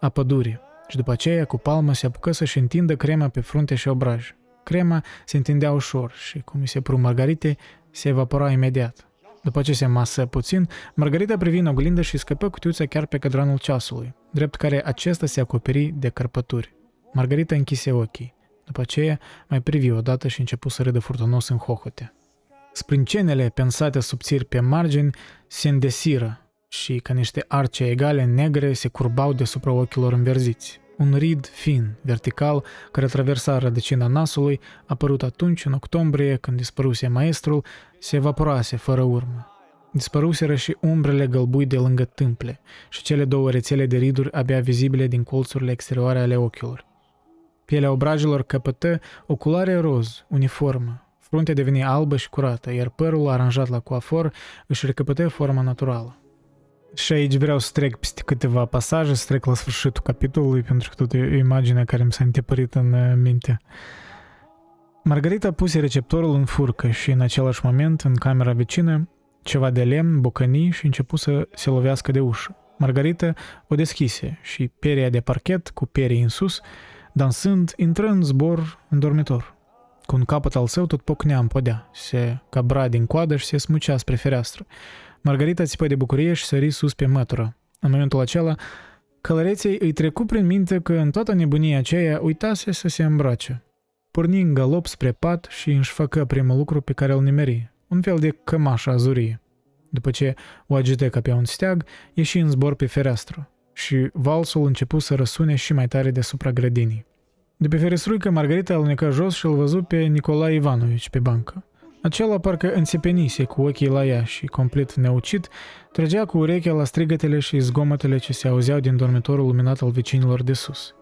a pădurii. Și după aceea, cu palma, se apucă să-și întindă crema pe frunte și obraj. Crema se întindea ușor și, cum îi se pru Margarite, se evapora imediat. După ce se masă puțin, Margarita privi în oglindă și scăpă cutiuța chiar pe cadranul ceasului, drept care acesta se acoperi de cărpături. Margarita închise ochii. După aceea, mai privi odată și începu să râdă furtunos în hohote. Sprâncenele pensate subțiri pe margini se îndesiră și, ca niște arce egale negre, se curbau deasupra ochilor înverziți. Un rid fin, vertical, care traversa rădăcina nasului, apărut atunci, în octombrie, când dispăruse maestrul, se evaporase fără urmă. Dispăruseră și umbrele gălbui de lângă tâmple și cele două rețele de riduri abia vizibile din colțurile exterioare ale ochilor. Pielea obrajilor căpătă o culoare roz, uniformă. Fruntea deveni albă și curată, iar părul aranjat la coafor își recăpătă forma naturală. Și aici vreau să trec peste câteva pasaje, să trec la sfârșitul capitolului, pentru că tot e o imagine care mi s-a întipărit în uh, minte. Margarita puse receptorul în furcă și în același moment, în camera vecină, ceva de lemn, bocănii și începu să se lovească de ușă. Margarita o deschise și peria de parchet, cu perii în sus, dansând, intră în zbor în dormitor. Cu un capăt al său tot pocnea în podea, se cabra din coadă și se smucea spre fereastră. Margarita țipă de bucurie și sări sus pe mătură. În momentul acela, călăreței îi trecu prin minte că în toată nebunia aceea uitase să se îmbrace. Porni în galop spre pat și își făcă primul lucru pe care îl nimeri, un fel de cămașă azurie. După ce o agite ca pe un steag, ieși în zbor pe fereastră și valsul începu să răsune și mai tare deasupra grădinii. De pe ferestruică, Margarita alunecă jos și îl văzu pe Nicolae Ivanovici pe bancă. Acela parcă înțepenise cu ochii la ea și, complet neucit, trăgea cu urechea la strigătele și zgomotele ce se auzeau din dormitorul luminat al vecinilor de sus.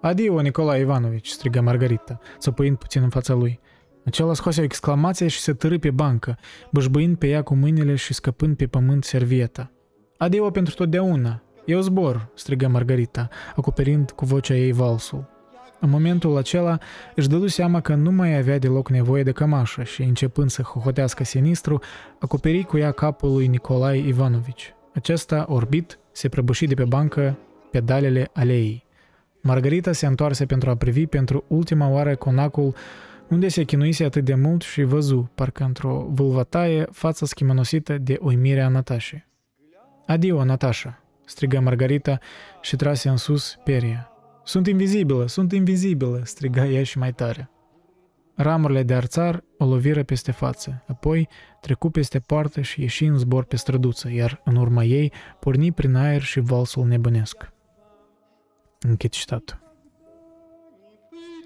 Adio, Nicolae Ivanovici, strigă Margarita, țăpăind puțin în fața lui. Acela scoase o exclamație și se târâ pe bancă, bășbăind pe ea cu mâinile și scăpând pe pământ servieta. Adio pentru totdeauna! Eu zbor!" strigă Margarita, acoperind cu vocea ei valsul. În momentul acela își dădu seama că nu mai avea deloc nevoie de cămașă și, începând să hohotească sinistru, acoperi cu ea capul lui Nicolae Ivanovici. Acesta, orbit, se prăbuși de pe bancă pedalele aleei. Margarita se întoarse pentru a privi pentru ultima oară conacul unde se chinuise atât de mult și văzu, parcă într-o vâlvătaie, fața schimănosită de uimire a Natașei. Adio, Natasha!" strigă Margarita și trase în sus peria. Sunt invizibilă, sunt invizibilă, striga ea și mai tare. Ramurile de arțar o loviră peste față, apoi trecu peste poartă și ieși în zbor pe străduță, iar în urma ei porni prin aer și valsul nebunesc. Închid citatul.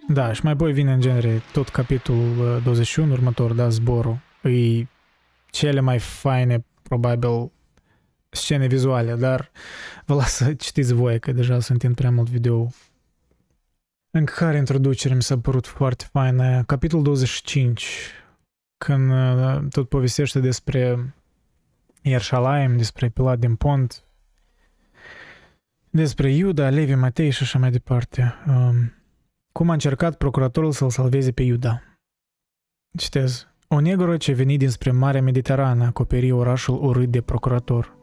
Da, și mai apoi vine în genere tot capitolul 21, uh, următor, da, zborul. E cele mai faine, probabil, scene vizuale, dar vă las să citiți voi, că deja sunt în prea mult video. În care introducere mi s-a părut foarte faină. Capitolul 25, când uh, tot povestește despre Ierșalaim, despre Pilat din Pont, despre Iuda, Levi, Matei și așa mai departe. Um, cum a încercat procuratorul să-l salveze pe Iuda. Citez. O negură ce veni dinspre Marea Mediterană acoperi orașul urât de procurator.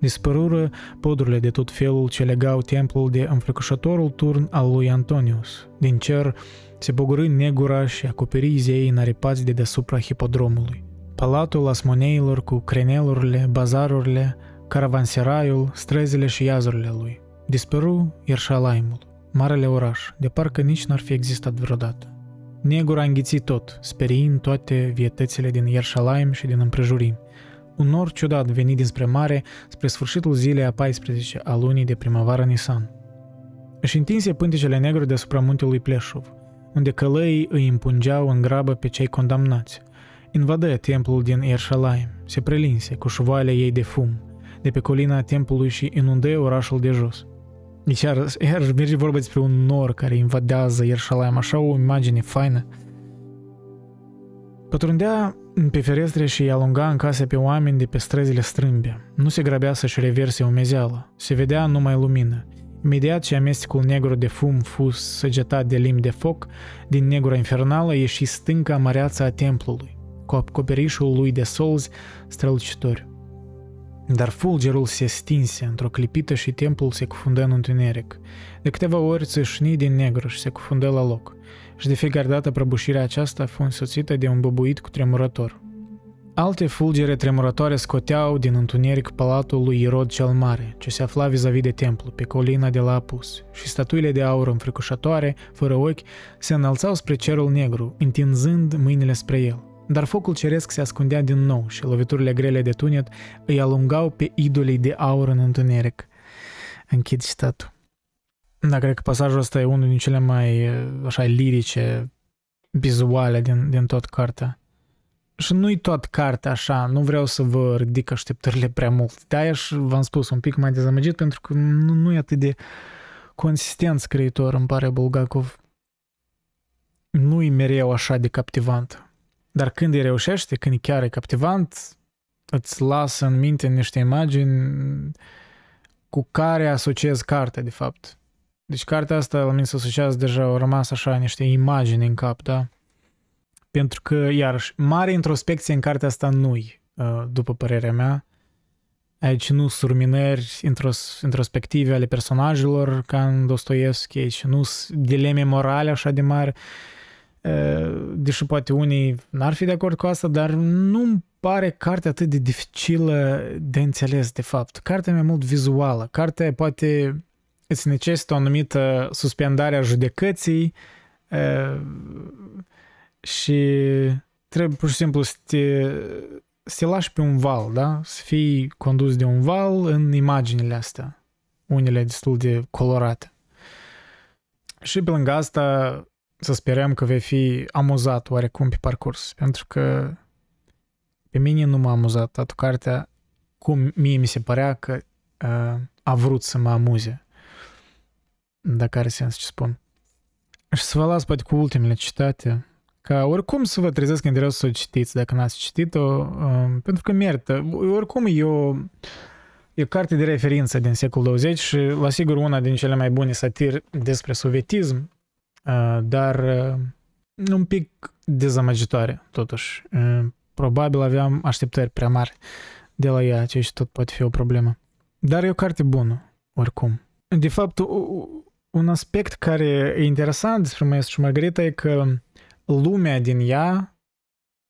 Dispărură podurile de tot felul ce legau templul de înfricoșătorul turn al lui Antonius. Din cer se bogorâ negura și acoperi zeii înaripați de deasupra hipodromului. Palatul asmoneilor cu crenelurile, bazarurile, caravanseraiul, străzile și iazurile lui. Dispăru Ierșalaimul, marele oraș, de parcă nici n-ar fi existat vreodată. Negura a înghițit tot, speriind toate vietățile din Ierșalaim și din împrejurimi. Un nor ciudat venit dinspre mare spre sfârșitul zilei a 14 a lunii de primăvară Nisan. Își întinse pântecele negru deasupra muntelui Pleșov, unde călăii îi împungeau în grabă pe cei condamnați. Invadă templul din Ierșalaim, se prelinse cu șuvoale ei de fum, de pe colina templului și inundă orașul de jos. Deci iar, iar merge vorba despre un nor care invadează Ierșalaim, așa o imagine faină. Pătrundea pe ferestre și alunga în case pe oameni de pe străzile strâmbe. Nu se grăbea să-și reverse umezeală. Se vedea numai lumină. Imediat ce amestecul negru de fum fus săgetat de limbi de foc, din negura infernală ieși stânca măreață a templului, cu acoperișul lui de solzi strălucitori. Dar fulgerul se stinse într-o clipită și templul se cufundă în întuneric. De câteva ori țâșni din negru și se cufundă la loc. Și de fiecare dată prăbușirea aceasta fu însoțită de un băbuit cu tremurător. Alte fulgere tremurătoare scoteau din întuneric palatul lui Irod cel Mare, ce se afla vis-a-vis de templu, pe colina de la Apus, și statuile de aur înfricoșătoare, fără ochi, se înălțau spre cerul negru, întinzând mâinile spre el. Dar focul ceresc se ascundea din nou și loviturile grele de tunet îi alungau pe idolii de aur în întuneric. Închid citatul. Da, cred că pasajul ăsta e unul din cele mai așa lirice, vizuale din, din tot cartea. Și nu-i tot cartea așa, nu vreau să vă ridic așteptările prea mult. De-aia și v-am spus un pic mai dezamăgit pentru că nu, nu e atât de consistent scriitor, îmi pare Bulgakov. Nu-i mereu așa de captivant. Dar când îi reușește, când e chiar e captivant, îți lasă în minte niște imagini cu care asociezi cartea, de fapt. Deci cartea asta la mine se asociază deja, au rămas așa niște imagini în cap, da? Pentru că, iarăși, mare introspecție în cartea asta nu-i, uh, după părerea mea. Aici nu surminări intros, introspective ale personajelor ca în Dostoevski, aici nu dileme morale așa de mari, deși poate unii n-ar fi de acord cu asta, dar nu-mi pare cartea atât de dificilă de înțeles, de fapt. Cartea e mai mult vizuală. Cartea poate îți necesită o anumită suspendare a judecății și trebuie pur și simplu să te, să te lași pe un val, da? Să fii condus de un val în imaginile astea, unele destul de colorate. Și pe lângă asta să sperăm că vei fi amuzat oarecum pe parcurs, pentru că pe mine nu m-a amuzat toată cartea cum mie mi se părea că uh, a vrut să mă amuze. Dacă are sens ce spun. Și să vă las poate cu ultimele citate, ca oricum să vă trezesc interes să o citiți dacă n-ați citit-o, uh, pentru că merită. Oricum e o, e o carte de referință din secolul 20 și la sigur una din cele mai bune satiri despre sovietism dar un pic dezamăgitoare, totuși. Probabil aveam așteptări prea mari de la ea, ceea ce tot poate fi o problemă. Dar e o carte bună, oricum. De fapt, un aspect care e interesant despre Maestru și Margarita e că lumea din ea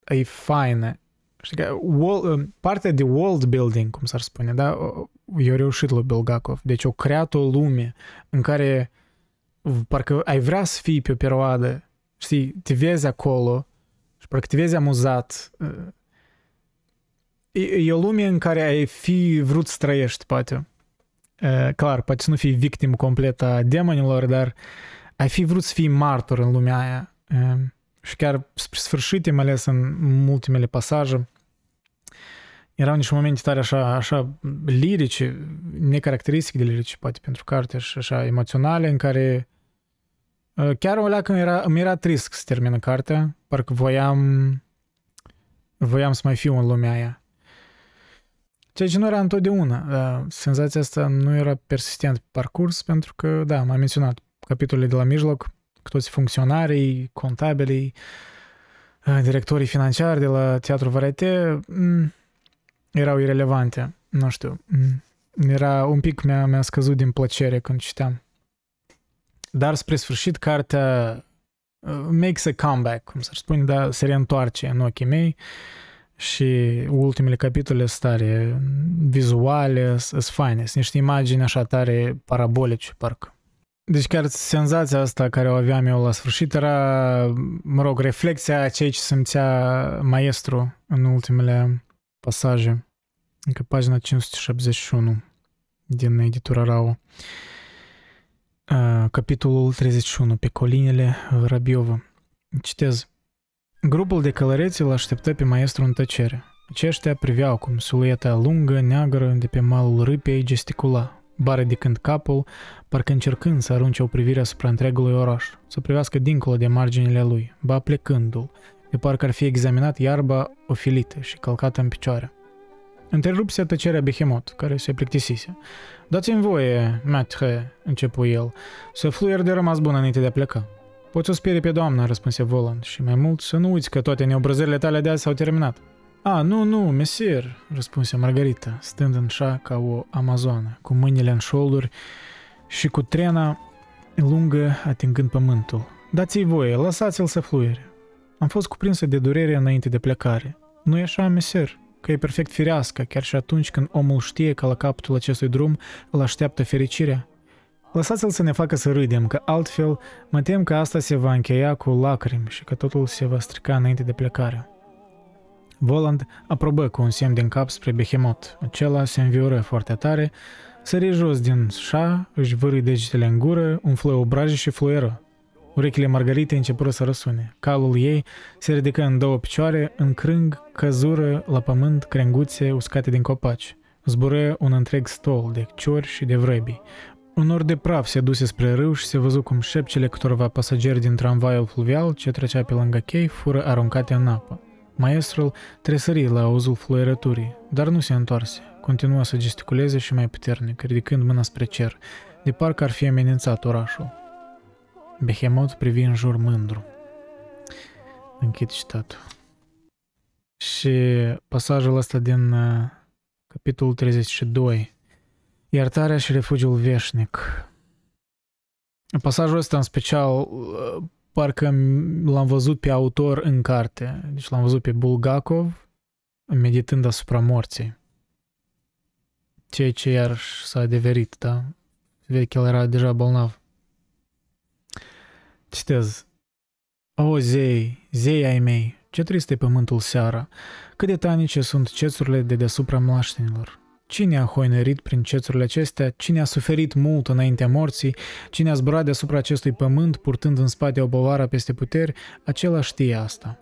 e faină. Știi că wall, partea de world building, cum s-ar spune, da, eu reușit lui Belgakov. Deci o creat o lume în care parcă ai vrea să fii pe o perioadă, știi, te vezi acolo și parcă te vezi amuzat. E, e o lume în care ai fi vrut să trăiești, poate. E, clar, poate să nu fii victim complet a demonilor, dar ai fi vrut să fii martor în lumea aia. E, și chiar spre sfârșit, mai ales în ultimele pasaje, erau niște momente tare așa, așa lirice, necaracteristice de lirice, poate pentru carte și așa emoționale, în care chiar o leacă era, îmi era trist să termină cartea, parcă voiam, voiam să mai fiu în lumea aia. Ceea ce nu era întotdeauna. Senzația asta nu era persistent pe parcurs, pentru că, da, m-am menționat capitolele de la mijloc, cu toți funcționarii, contabilii, uh, directorii financiari de la Teatru Varieté mm, erau irelevante. Nu știu. Mm, era un pic mi-a, mi-a scăzut din plăcere când citeam. Dar spre sfârșit cartea uh, makes a comeback, cum să spune, dar se reîntoarce în ochii mei și ultimele capitole sunt tare vizuale, sunt faine, sunt niște imagini așa tare parabolice, parcă. Deci chiar senzația asta care o aveam eu la sfârșit era, mă rog, reflexia a ceea ce simțea maestru în ultimele pasaje. Încă pagina 571 din editura Rau. Capitolul 31, pe colinele Rabiovă. Citez. Grupul de călăreți îl așteptă pe maestru în tăcere. Aceștia priveau cum silueta lungă, neagră, de pe malul râpei gesticula, bare ridicând capul, parcă încercând să arunce o privire asupra întregului oraș, să privească dincolo de marginile lui, ba plecându-l, de parcă ar fi examinat iarba ofilită și călcată în picioare. Întrerupse tăcerea Behemot, care se plictisise. Dați-mi voie, maître, începu el, să fluier de rămas bun înainte de a pleca. Poți o speri pe doamna, răspunse Voland, și mai mult să nu uiți că toate neobrăzările tale de azi s-au terminat. A, nu, nu, mesir, răspunse Margarita, stând în șa ca o amazonă, cu mâinile în șolduri și cu trena lungă atingând pământul. Dați-i voie, lăsați-l să fluiere. Am fost cuprinsă de durere înainte de plecare. Nu e așa, mesir? Că e perfect firească, chiar și atunci când omul știe că la capătul acestui drum îl așteaptă fericirea? Lăsați-l să ne facă să râdem, că altfel mă tem că asta se va încheia cu lacrimi și că totul se va strica înainte de plecare. Voland aprobă cu un semn din cap spre Behemot. Acela se învioră foarte tare, sări jos din șa, își vârâi degetele în gură, umflă obraje și fluieră. Urechile Margaritei începură să răsune. Calul ei se ridică în două picioare, în crâng căzură la pământ crenguțe uscate din copaci. Zbură un întreg stol de ciori și de vrăbii. Un nor de praf se duse spre râu și se văzu cum șepcele câtorva pasageri din tramvaiul fluvial ce trecea pe lângă chei fură aruncate în apă. Maestrul tresări la auzul fluierăturii, dar nu se întoarse. Continua să gesticuleze și mai puternic, ridicând mâna spre cer, de parcă ar fi amenințat orașul. Behemot privi în jur mândru. Închid citatul. Și pasajul ăsta din uh, capitolul 32 Iertarea și refugiul veșnic. Pasajul ăsta în special parcă l-am văzut pe autor în carte. Deci l-am văzut pe Bulgakov meditând asupra morții. Ceea ce iar s-a adeverit, da? Vede că el era deja bolnav. Citez. O, zei, zei ai mei, ce trist e pământul seara, cât de tanice sunt cețurile de deasupra mlaștenilor. Cine a hoinărit prin cețurile acestea, cine a suferit mult înaintea morții, cine a zburat deasupra acestui pământ, purtând în spate o povară peste puteri, acela știe asta.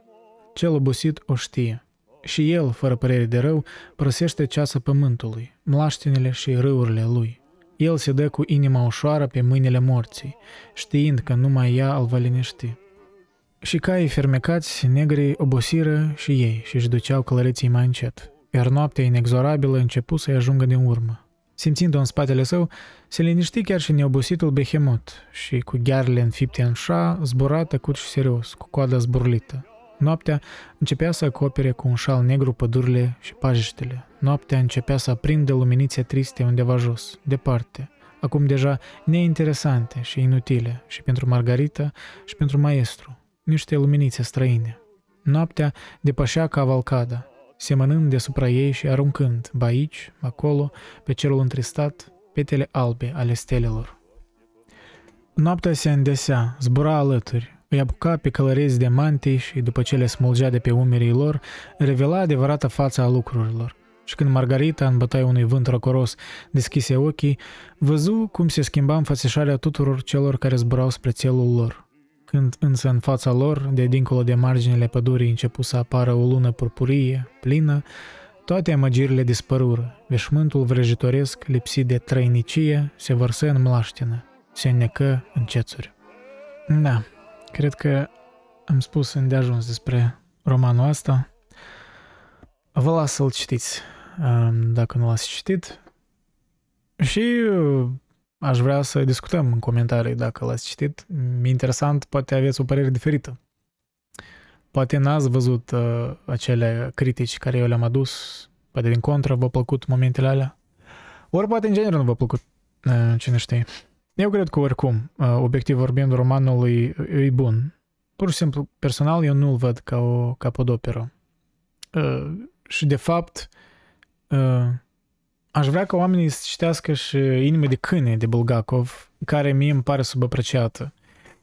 Cel obosit o știe. Și el, fără părere de rău, părăsește ceasa pământului, mlaștinile și râurile lui. El se dă cu inima ușoară pe mâinile morții, știind că numai ea îl va liniști. Și caii fermecați, negrii obosiră și ei și își duceau călăreții mai încet iar noaptea inexorabilă începu să-i ajungă din urmă. Simțind-o în spatele său, se liniști chiar și neobositul behemot și, cu ghearele înfipte în șa, zbura tăcut și serios, cu coada zburlită. Noaptea începea să acopere cu un șal negru pădurile și pajiștele. Noaptea începea să aprindă luminițe triste undeva jos, departe, acum deja neinteresante și inutile și pentru Margarita și pentru maestru, niște luminițe străine. Noaptea depășea cavalcada, semănând deasupra ei și aruncând, ba aici, acolo, pe cerul întristat, petele albe ale stelelor. Noaptea se îndesea, zbura alături, îi apuca pe călărezi de mantii și, după ce le smulgea de pe umerii lor, revela adevărata fața a lucrurilor. Și când Margarita, în bătaia unui vânt răcoros, deschise ochii, văzu cum se schimba înfățișarea tuturor celor care zburau spre țelul lor. Când însă în fața lor, de dincolo de marginile pădurii, începu să apară o lună purpurie, plină, toate amăgirile dispărură, veșmântul vrăjitoresc, lipsit de trăinicie, se vărsă în mlaștină, se înnecă în cețuri. Da, cred că am spus îndeajuns despre romanul ăsta. Vă las să-l citiți, dacă nu l-ați citit. Și Aș vrea să discutăm în comentarii dacă l-ați citit. Mi interesant, poate aveți o părere diferită. poate n-ați văzut uh, acele critici care eu le-am adus, poate din contră v-au plăcut momentele alea, ori poate în general nu v-a plăcut, uh, cine știe. Eu cred că oricum, uh, obiectiv vorbind, romanul e, e bun. Pur și simplu, personal, eu nu-l văd ca o capodoperă. Uh, și de fapt, uh, aș vrea ca oamenii să citească și Inima de câine de Bulgakov, care mie îmi pare subapreciată.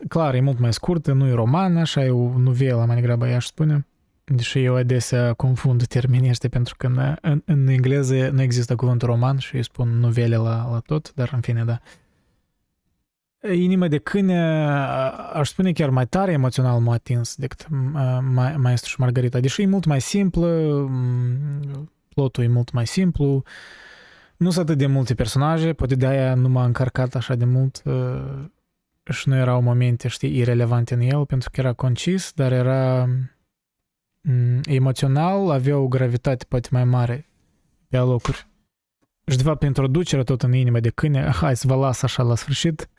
Clar, e mult mai scurtă, nu e roman, așa e o novelă mai degrabă, aș spune. Deși eu adesea confund termenii ăștia pentru că în, în, în engleză nu există cuvântul roman și eu spun novele la, la tot, dar în fine, da. Inima de câine, aș spune chiar mai tare emoțional m-a atins decât Maestru și Margarita, deși e mult mai simplă, plotul e mult mai simplu, nu sunt atât de multe personaje, poate de aia nu m-a încărcat așa de mult și nu erau momente, știi, irelevante în el, pentru că era concis, dar era emoțional, avea o gravitate poate mai mare pe alocuri. Și de fapt introducerea tot în inima de câine, hai să vă las așa la sfârșit,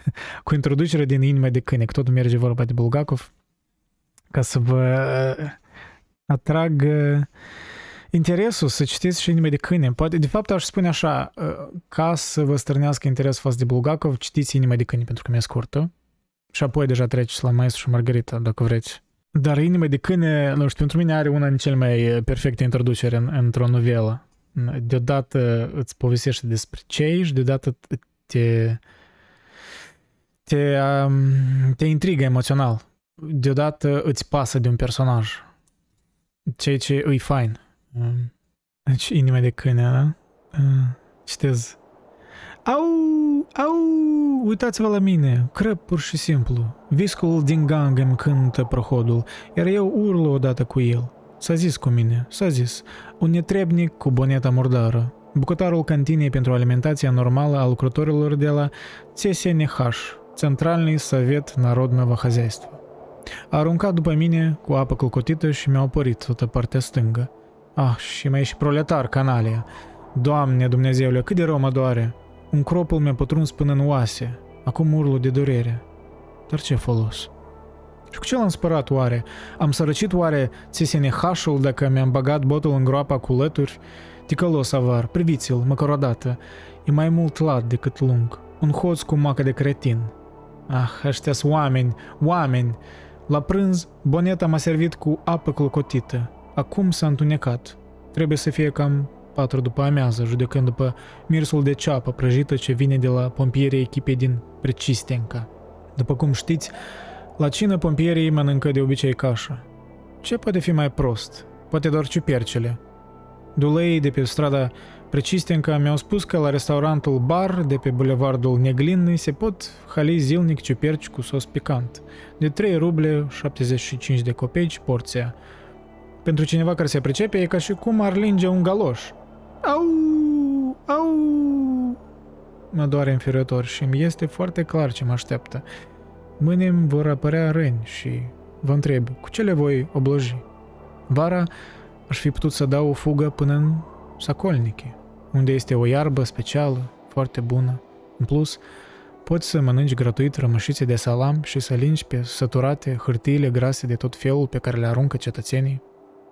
cu introducerea din inima de câine, că tot merge vorba de Bulgakov, ca să vă atrag interesul să citiți și inima de câine. Poate, de fapt, aș spune așa, ca să vă strânească interesul față de Bulgakov, citiți inima de câine pentru că mi-e scurtă. Și apoi deja treceți la Maestru și Margarita, dacă vreți. Dar inima de câine, nu știu, pentru mine are una din cele mai perfecte introduceri în, într-o novelă deodată îți povestește despre cei și deodată te, te, te intrigă emoțional. Deodată îți pasă de un personaj. Ceea ce e fain. Deci, inima de câine, da? Citez. Au, au, uitați-vă la mine, crăp pur și simplu. Viscul din gang îmi cântă prohodul, iar eu urlu odată cu el. S-a zis cu mine, s-a zis, un netrebnic cu boneta murdară, bucătarul cantinei pentru alimentația normală a lucrătorilor de la CSNH, Centralный Sovet Народного Хозяйства. A aruncat după mine cu apă clăcotită și mi-a opărit toată partea stângă. Ah, și mai e și proletar, canalia. Doamne, Dumnezeule, cât de rău mă doare. Un cropul mi-a pătruns până în oase. Acum urlu de durere. Dar ce folos? Și cu ce l-am spărat oare? Am sărăcit oare CSNH-ul dacă mi-am băgat botul în groapa cu lături? Ticălos avar, priviți-l, măcar o dată. E mai mult lat decât lung. Un hoț cu macă de cretin. Ah, ăștia oameni, oameni! La prânz, boneta m-a servit cu apă clocotită. Acum s-a întunecat. Trebuie să fie cam patru după amiază, judecând după mirsul de ceapă prăjită ce vine de la pompierii echipei din Precistenca. După cum știți, la cină pompierii mănâncă de obicei cașă. Ce poate fi mai prost? Poate doar ciupercele. Dulei de pe strada Precistenca mi-au spus că la restaurantul Bar de pe bulevardul Neglinny se pot hali zilnic ciuperci cu sos picant, de 3 ruble 75 de copeici porția. Pentru cineva care se pricepe, e ca și cum ar linge un galoș. Au, au, mă doare inferior și îmi este foarte clar ce mă așteaptă. Mâine îmi vor apărea răni și vă întreb, cu ce le voi obloji? Vara aș fi putut să dau o fugă până în Sacolniche, unde este o iarbă specială, foarte bună. În plus, poți să mănânci gratuit rămășițe de salam și să lingi pe săturate hârtiile grase de tot felul pe care le aruncă cetățenii.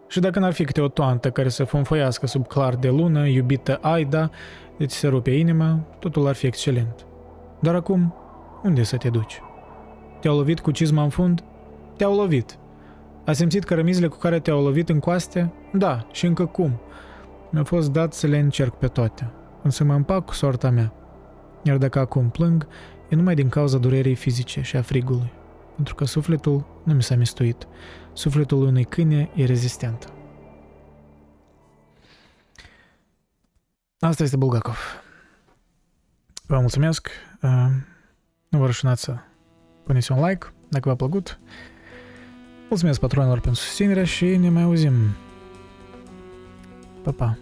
Și dacă n-ar fi câte o toantă care să fonfoiască sub clar de lună, iubită Aida, de ți se rupe inima, totul ar fi excelent. Dar acum, unde să te duci? Te-au lovit cu cizma în fund? Te-au lovit. A simțit cărămizile cu care te-au lovit în coaste? Da, și încă cum. Mi-a fost dat să le încerc pe toate, însă mă împac cu soarta mea. Iar dacă acum plâng, e numai din cauza durerii fizice și a frigului, pentru că sufletul nu mi s-a mistuit. Sufletul unui câine e rezistent. Asta este Bulgakov. Vă mulțumesc. Nu vă rușinați să puneți un like dacă v-a plăcut. Mulțumesc patronilor pentru susținere și ne mai auzim. Pa, pa!